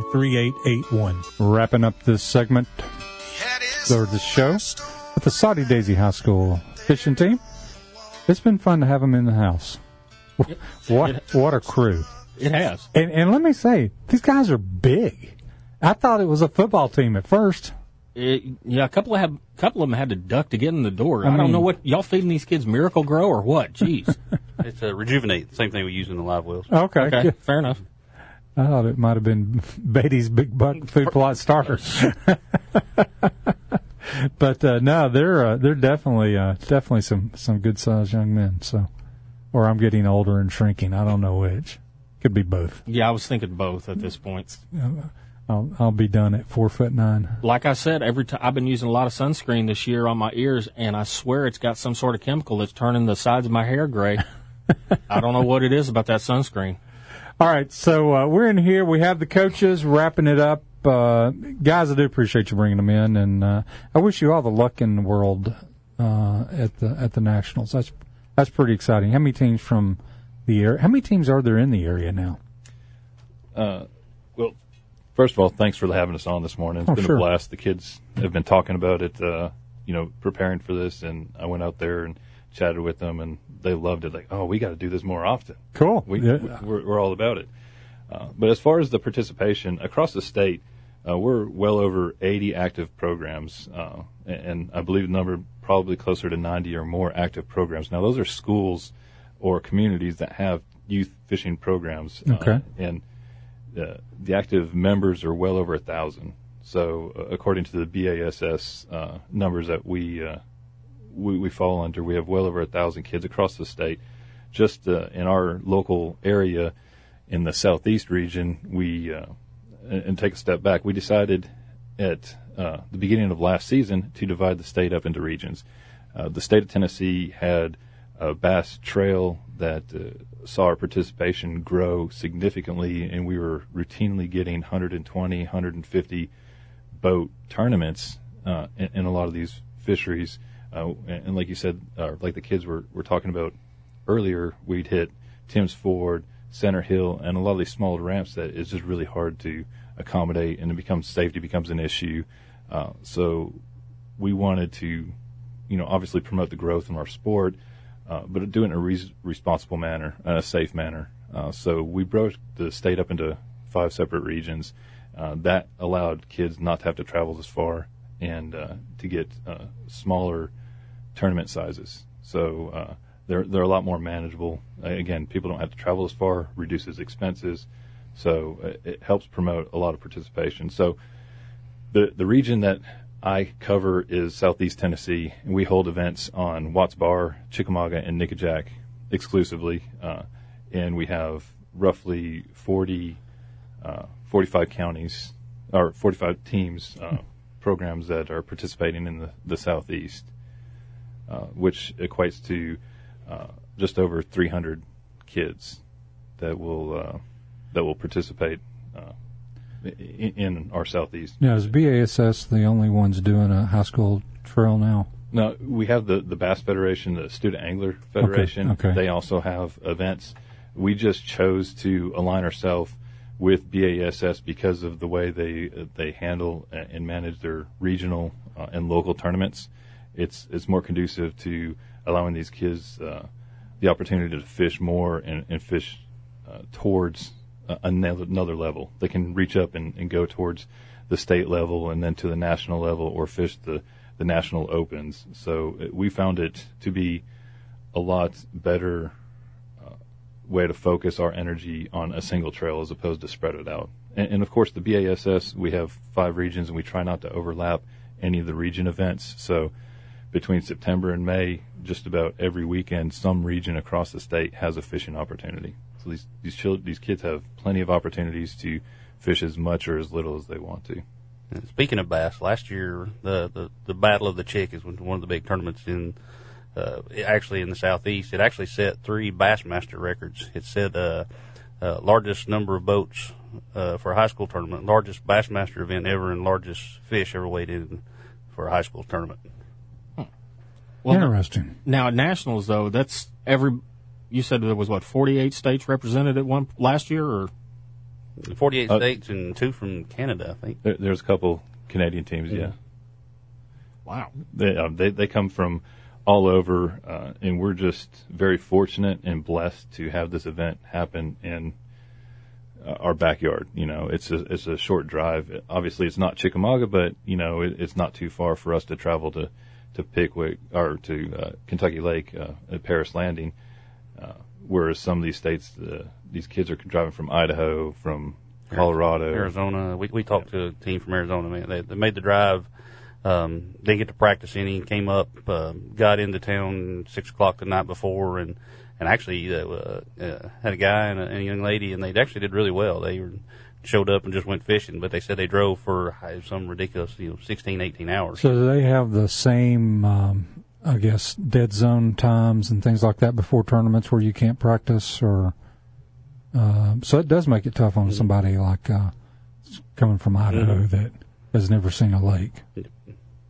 423-847-3881. Wrapping up this segment or the show with the Soddy Daisy High School fishing team. It's been fun to have them in the house. What what a crew! It has. And, and let me say, these guys are big. I thought it was a football team at first. It, yeah, a couple of have, couple of them had to duck to get in the door. I I, don't know what y'all feeding these kids Miracle-Gro or what. Jeez. It's a Rejuvenade, same thing we use in the live wells. Okay, Okay, good. fair enough. I thought it might have been Beatty's Big Buck Food Plot starters. but uh, no, they're uh, they're definitely uh, definitely some some good sized young men. So, or I'm getting older and shrinking. I don't know which. Could be both. Yeah, I was thinking both at this point. I'll I'll be done at four foot nine. Like I said, every time I've been using a lot of sunscreen this year on my ears, and I swear it's got some sort of chemical that's turning the sides of my hair gray. I don't know what it is about that sunscreen. All right, so uh, we're in here. We have the coaches wrapping it up. Uh, guys, I do appreciate you bringing them in, and uh, I wish you all the luck in the world uh, at the at the nationals. That's that's pretty exciting. How many teams from the area? How many teams are there in the area now? Uh, well, first of all, thanks for having us on this morning. It's Oh, been sure. a blast. The kids have been talking about it, uh, you know, preparing for this, and I went out there and chatted with them, and they loved it. Like, oh, we got to do this more often. Cool. We, Yeah. we're, we're all about it. Uh, but as far as the participation across the state, uh, we're well over 80 active programs, uh, and, and I believe the number probably closer to 90 or more active programs. Now, those are schools or communities that have youth fishing programs. uh, Okay. and uh, the active members are well over a thousand. So, uh, according to the BASS uh, numbers that we, uh, we we fall under, we have well over a thousand kids across the state. Just uh, in our local area, in the southeast region, we uh, and, and take a step back. We decided at uh, the beginning of last season to divide the state up into regions. Uh, the state of Tennessee had a bass trail that uh, saw our participation grow significantly, and we were routinely getting 120, 150 boat tournaments uh, in, in a lot of these fisheries. Uh, and, like you said, uh, like the kids were, were talking about earlier, we'd hit Tims Ford, Center Hill, and a lot of these smaller ramps that is just really hard to accommodate, and it becomes safety becomes an issue. Uh, so we wanted to, you know, obviously promote the growth in our sport, uh, but do it in a re- responsible manner, a safe manner. Uh, so we broke the state up into five separate regions. Uh, that allowed kids not to have to travel as far and to get smaller tournament sizes. So uh, they're they're a lot more manageable. Again, people don't have to travel as far, reduces expenses, so uh, it helps promote a lot of participation. So the the region that I cover is Southeast Tennessee, and we hold events on Watts Bar, Chickamauga, and Nickajack exclusively, uh, and we have roughly 40, uh, 45 counties or 45 teams uh, programs that are participating in the, the southeast, uh, which equates to uh, just over 300 kids that will uh, that will participate uh, in, in our southeast. Now, is BASS the only ones doing a high school trail now? No, we have the, the Bass Federation, the Student Angler Federation. okay. They also have events. We just chose to align ourselves with BASS because of the way they they handle and manage their regional uh, and local tournaments. It's it's more conducive to allowing these kids uh, the opportunity to fish more and, and fish uh, towards uh, another, another level. They can reach up and, and go towards the state level and then to the national level or fish the the national opens. So uh, we found it to be a lot better uh, way to focus our energy on a single trail as opposed to spread it out. And, and of course, the BASS we have five regions, and we try not to overlap any of the region events. So between September and May, just about every weekend, some region across the state has a fishing opportunity. So these these chil- these kids have plenty of opportunities to fish as much or as little as they want to. Speaking of bass, last year the the, the Battle of the Chick is one one of the big tournaments in uh, actually in the southeast. It actually set three Bassmaster records. It set uh, uh, largest number of boats uh, for a high school tournament, largest Bassmaster event ever, and largest fish ever weighed in for a high school tournament. Well, Interesting. Now at nationals though, that's every. You said there was what 48 states represented at one last year, or 48 Uh, states and two from Canada, I think. There, there's a couple Canadian teams, yeah. Wow. They, um, they they come from all over, uh, and we're just very fortunate and blessed to have this event happen in uh, our backyard. You know, it's a it's a short drive. Obviously, it's not Chickamauga, but you know, it, it's not too far for us to travel to to Pickwick or to uh, Kentucky Lake uh, at Paris Landing. Uh, whereas some of these states, uh, these kids are driving from Idaho, from Colorado, Arizona. We we talked to a team from Arizona. Man, they, they made the drive. Um, didn't get to practice any. Came up, uh, got into town six o'clock the night before, and and actually uh, uh, had a guy and a, and a young lady, and they actually did really well. They were, showed up and just went fishing, but they said they drove for uh, some ridiculous, you know, 16, 18 hours. So do they have the same, um, I guess, dead zone times and things like that before tournaments where you can't practice, or um, so it does make it tough on somebody like uh, coming from Idaho Mhm. that has never seen a lake.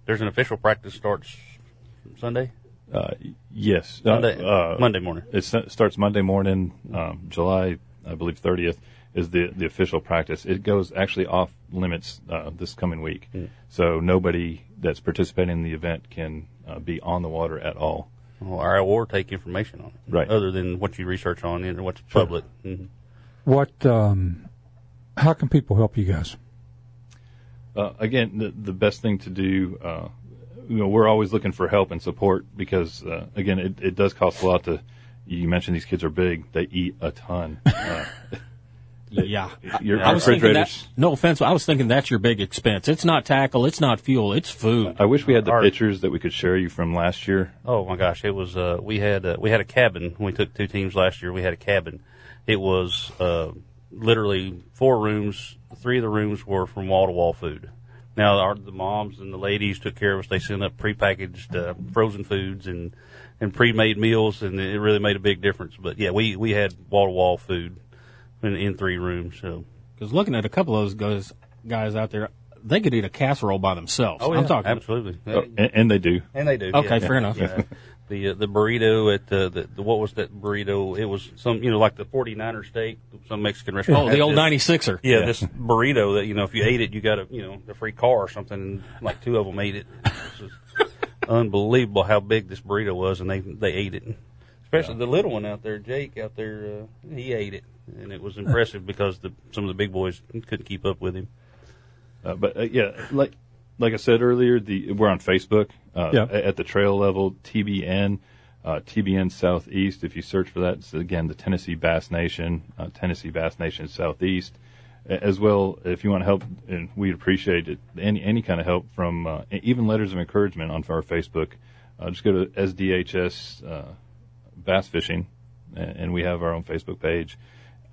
There's an official practice starts Sunday. Uh, yes, Monday- uh, uh, Monday morning. It starts Monday morning, um, July, I believe, thirtieth is the the official practice. It goes actually off limits uh, this coming week, so nobody that's participating in the event can uh, be on the water at all. Or, or take information on it, Right. Other than what you research on it or what's Sure. public. Mhm. What? Um, how can people help you guys? Uh, again, the, the best thing to do, uh, you know, we're always looking for help and support because, uh, again, it, it does cost a lot to. You mentioned these kids are big; they eat a ton. Uh, yeah. your I was thinking that. refrigerators. No offense, I was thinking that's your big expense. It's not tackle, it's not fuel, it's food. I wish we had the Our- pictures that we could share you from last year. Oh my gosh, it was. Uh, we had uh, we had a cabin we took two teams last year. We had a cabin. It was uh, literally four rooms. Three of the rooms were from wall to wall food. Now our, the moms and the ladies took care of us. They sent up prepackaged uh, frozen foods and and pre-made meals, and it really made a big difference. But yeah, we we had wall to wall food in, in three rooms. So Because looking at a couple of those guys, guys out there, they could eat a casserole by themselves. Oh, I'm yeah, talking absolutely. Oh, and, and they do. And they do. Okay, yeah. fair enough. Yeah. The uh, the burrito at the, the, the what was that burrito? It was some you know like the 49er steak, some Mexican restaurant. Oh, the old this- 96er. Yeah, Yeah. this burrito that you know if you ate it, you got a you know a free car or something. And like two of them ate it. It unbelievable how big this burrito was, and they they ate it. Especially the little one out there, Jake out there, uh, he ate it, and it was impressive because the some of the big boys couldn't keep up with him. Uh, but uh, yeah, like like I said earlier, the we're on Facebook uh, Yeah. at the trail level, TBN, uh, TBN Southeast. If you search for that, it's again the Tennessee Bass Nation, uh, Tennessee Bass Nation Southeast. As well, if you want to help, and we'd appreciate it, any any kind of help from uh, even letters of encouragement on our Facebook. Uh, just go to SDHS uh, Bass Fishing, a- and we have our own Facebook page.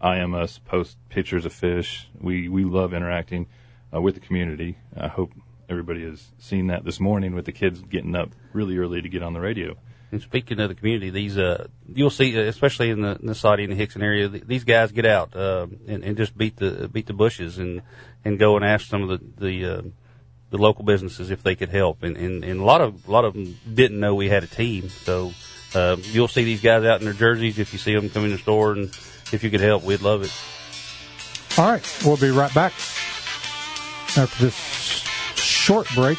IM us, post pictures of fish. We we love interacting uh, with the community. I hope everybody has seen that this morning with the kids getting up really early to get on the radio. And speaking of the community, these uh, you'll see, uh, especially in the, in the Soddy and the Hixson area, th- these guys get out uh, and, and just beat the beat the bushes and and go and ask some of the the, uh, the local businesses if they could help. And, and and a lot of a lot of them didn't know we had a team, so uh, you'll see these guys out in their jerseys if you see them come in the store, and if you could help, we'd love it. All right, we'll be right back after this short break,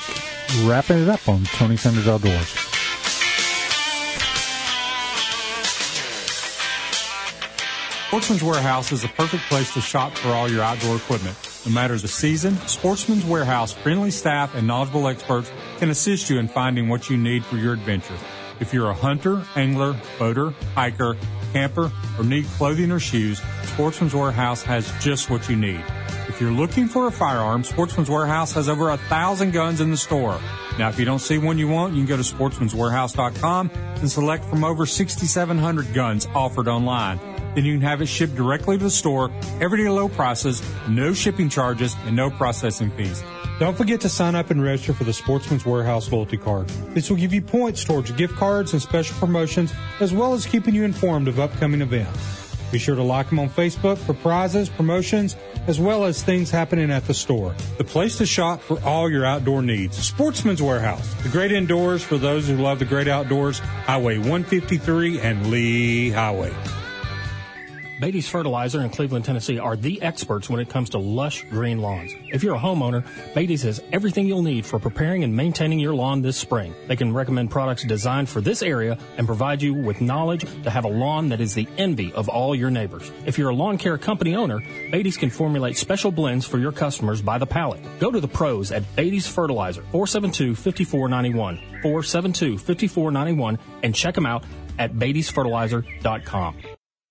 wrapping it up on Tony Sanders Outdoors. Sportsman's Warehouse is the perfect place to shop for all your outdoor equipment. No matter the season, Sportsman's Warehouse friendly staff and knowledgeable experts can assist you in finding what you need for your adventure. If you're a hunter, angler, boater, hiker, camper, or need clothing or shoes, Sportsman's Warehouse has just what you need. If you're looking for a firearm, Sportsman's Warehouse has over a thousand guns in the store. Now, if you don't see one you want, you can go to sportsmanswarehouse.com and select from over 6,700 guns offered online. Then you can have it shipped directly to the store, everyday low prices, no shipping charges, and no processing fees. Don't forget to sign up and register for the Sportsman's Warehouse loyalty card. This will give you points towards gift cards and special promotions, as well as keeping you informed of upcoming events. Be sure to like them on Facebook for prizes, promotions, as well as things happening at the store. The place to shop for all your outdoor needs. Sportsman's Warehouse, the great indoors for those who love the great outdoors. Highway 153 and Lee Highway. Beatty's Fertilizer in Cleveland, Tennessee are the experts when it comes to lush green lawns. If you're a homeowner, Beatty's has everything you'll need for preparing and maintaining your lawn this spring. They can recommend products designed for this area and provide you with knowledge to have a lawn that is the envy of all your neighbors. If you're a lawn care company owner, Beatty's can formulate special blends for your customers by the pallet. Go to the pros at Beatty's Fertilizer, 472-5491, 472-5491, and check them out at beattysfertilizer.com.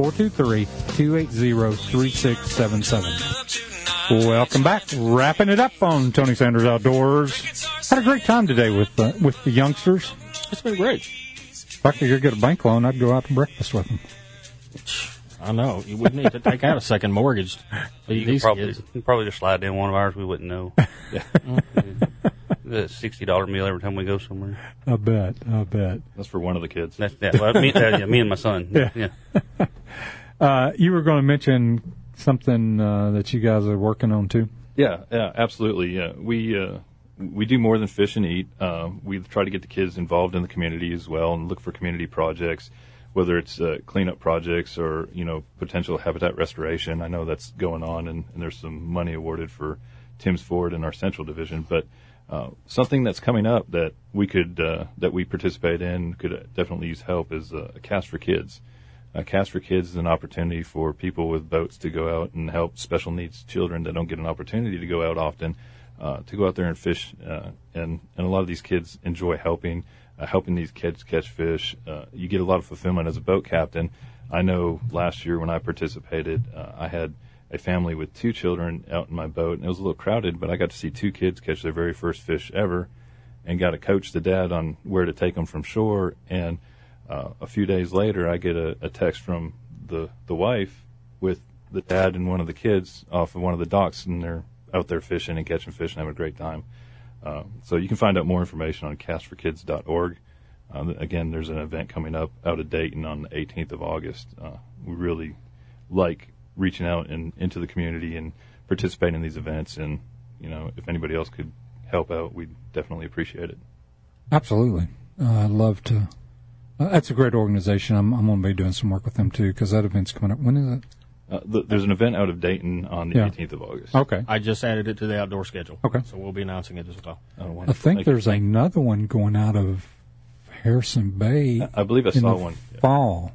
423-280-3677. Welcome back. Wrapping it up on Tony Sanders Outdoors. Had a great time today with uh, with the youngsters. It's been great. If I could go get a bank loan, I'd go out to breakfast with them. I know. You would need to take out a second mortgage. You could probably, probably just slide in one of ours. We wouldn't know. yeah. The sixty dollar meal every time we go somewhere. I bet. I bet. That's for one of the kids. That's yeah, well, me, uh, yeah, me and my son. Yeah. yeah. Uh, you were going to mention something uh, that you guys are working on too. Yeah, yeah, absolutely. Yeah, we uh, we do more than fish and eat. Uh, we try to get the kids involved in the community as well, and look for community projects, whether it's uh, cleanup projects or you know potential habitat restoration. I know that's going on, and, and there's some money awarded for Tims Ford in our Central Division, but. Uh, something that's coming up that we could uh, that we participate in could definitely use help is uh, a cast for kids. Uh, Cast for Kids is an opportunity for people with boats to go out and help special needs children that don't get an opportunity to go out often, uh, to go out there and fish. Uh, and, and a lot of these kids enjoy helping, uh, helping these kids catch fish. You get a lot of fulfillment as a boat captain. I know last year when I participated, I had a family with two children out in my boat, and it was a little crowded, but I got to see two kids catch their very first fish ever and got to coach the dad on where to take them from shore. And uh, a few days later, I get a, a text from the the wife with the dad and one of the kids off of one of the docks, and they're out there fishing and catching fish and having a great time. Uh, so you can find out more information on castforkids.org. Uh, again, there's an event coming up out of Dayton on the 18th of August. Uh, we really like reaching out and into the community and participating in these events. And you know, if anybody else could help out, we'd definitely appreciate it. Absolutely, uh, I'd love to. Uh, that's a great organization. I'm, I'm going to be doing some work with them too because that event's coming up. When is it? Uh, th- there's an event out of Dayton on the Yeah. 18th of August. Okay. I just added it to the outdoor schedule. Okay. So we'll be announcing it as well. Oh, I think there's another one going out of Harrison Bay. I believe I in saw the one. Fall.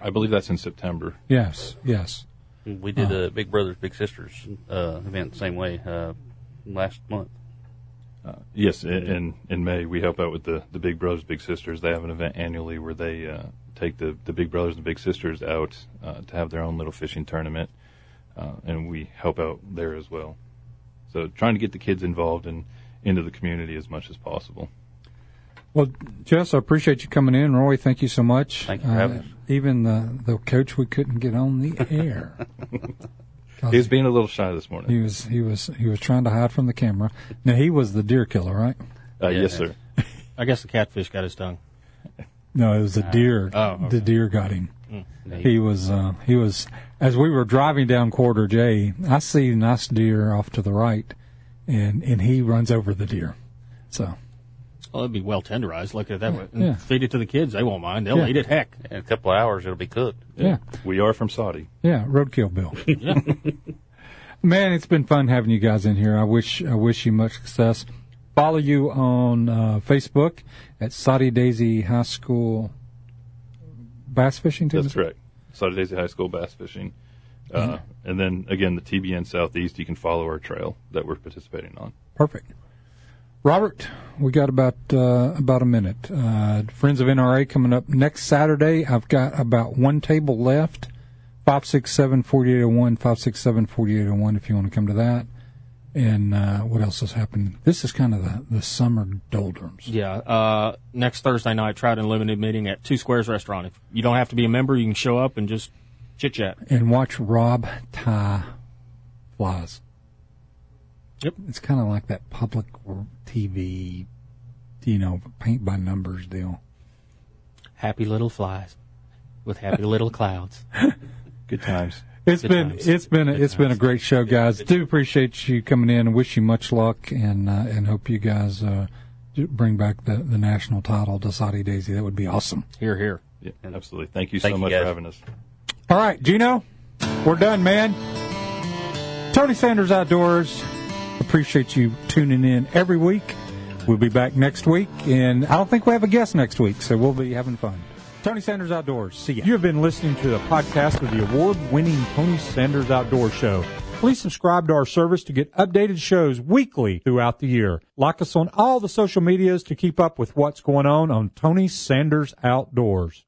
I believe that's in September. Yes. Yes. We did Oh. a Big Brothers Big Sisters uh, event the same way uh, last month. Uh, yes, in, in in May we help out with the the Big Brothers Big Sisters. They have an event annually where they uh, take the the Big Brothers and Big Sisters out uh, to have their own little fishing tournament, uh, and we help out there as well. So trying to get the kids involved and into the community as much as possible. Well, Jess, I appreciate you coming in. Roy, thank you so much. Thank you for having us. Even the the coach we couldn't get on the air. He was being a little shy this morning. He was he was he was trying to hide from the camera. Now he was the deer killer, right? Uh, Yes, sir. I guess the catfish got his tongue. No, it was the deer. Oh, okay. The deer got him. Mm. He was uh, he was as we were driving down Quarter J. I see a nice deer off to the right, and and he runs over the deer. So Well, it'd be well tenderized. Look at it that way. And Yeah. Feed it to the kids. They won't mind. They'll Yeah. eat it. Heck. In a couple of hours, it'll be cooked. Yeah. We are from Soddy. yeah, roadkill Bill. Man, it's been fun having you guys in here. I wish I wish you much success. Follow you on uh, Facebook at Soddy Daisy High School bass fishing team. That's correct. Soddy Daisy High School bass fishing. Uh, Mm-hmm. And then again, the TBN Southeast, you can follow our trail that we're participating on. Perfect. Robert, we got about uh, about a minute. Uh, Friends of NRA coming up next Saturday. I've got about one table left. Five six seven forty eight zero one. Five six seven forty eight zero one. If you want to come to that. And uh, what else has happened? This is kind of the, the summer doldrums. Yeah. Uh, next Thursday night, Trout Unlimited meeting at Two Squares Restaurant. If you don't have to be a member, you can show up and just chit chat. And watch Rob tie flies. Yep. It's kind of like that public TV, you know, paint by numbers deal. Happy little flies with happy little clouds. Good times. It's Good been times. it's been a, it's been a great show, guys. Do appreciate you coming in and wish you much luck and uh, and hope you guys uh, bring back the, the national title to Soddy Daisy. That would be awesome. Here, here. Yeah, absolutely. Thank you Thank so you, much guys. for having us. All right, Gino, we're done, man. Tony Sanders Outdoors. Appreciate you tuning in every week. We'll be back next week, and I don't think we have a guest next week, so we'll be having fun. Tony Sanders Outdoors. See ya. You have been listening to the podcast of the award winning Tony Sanders Outdoor Show. Please subscribe to our service to get updated shows weekly throughout the year. Like us on all the social medias to keep up with what's going on on Tony Sanders Outdoors.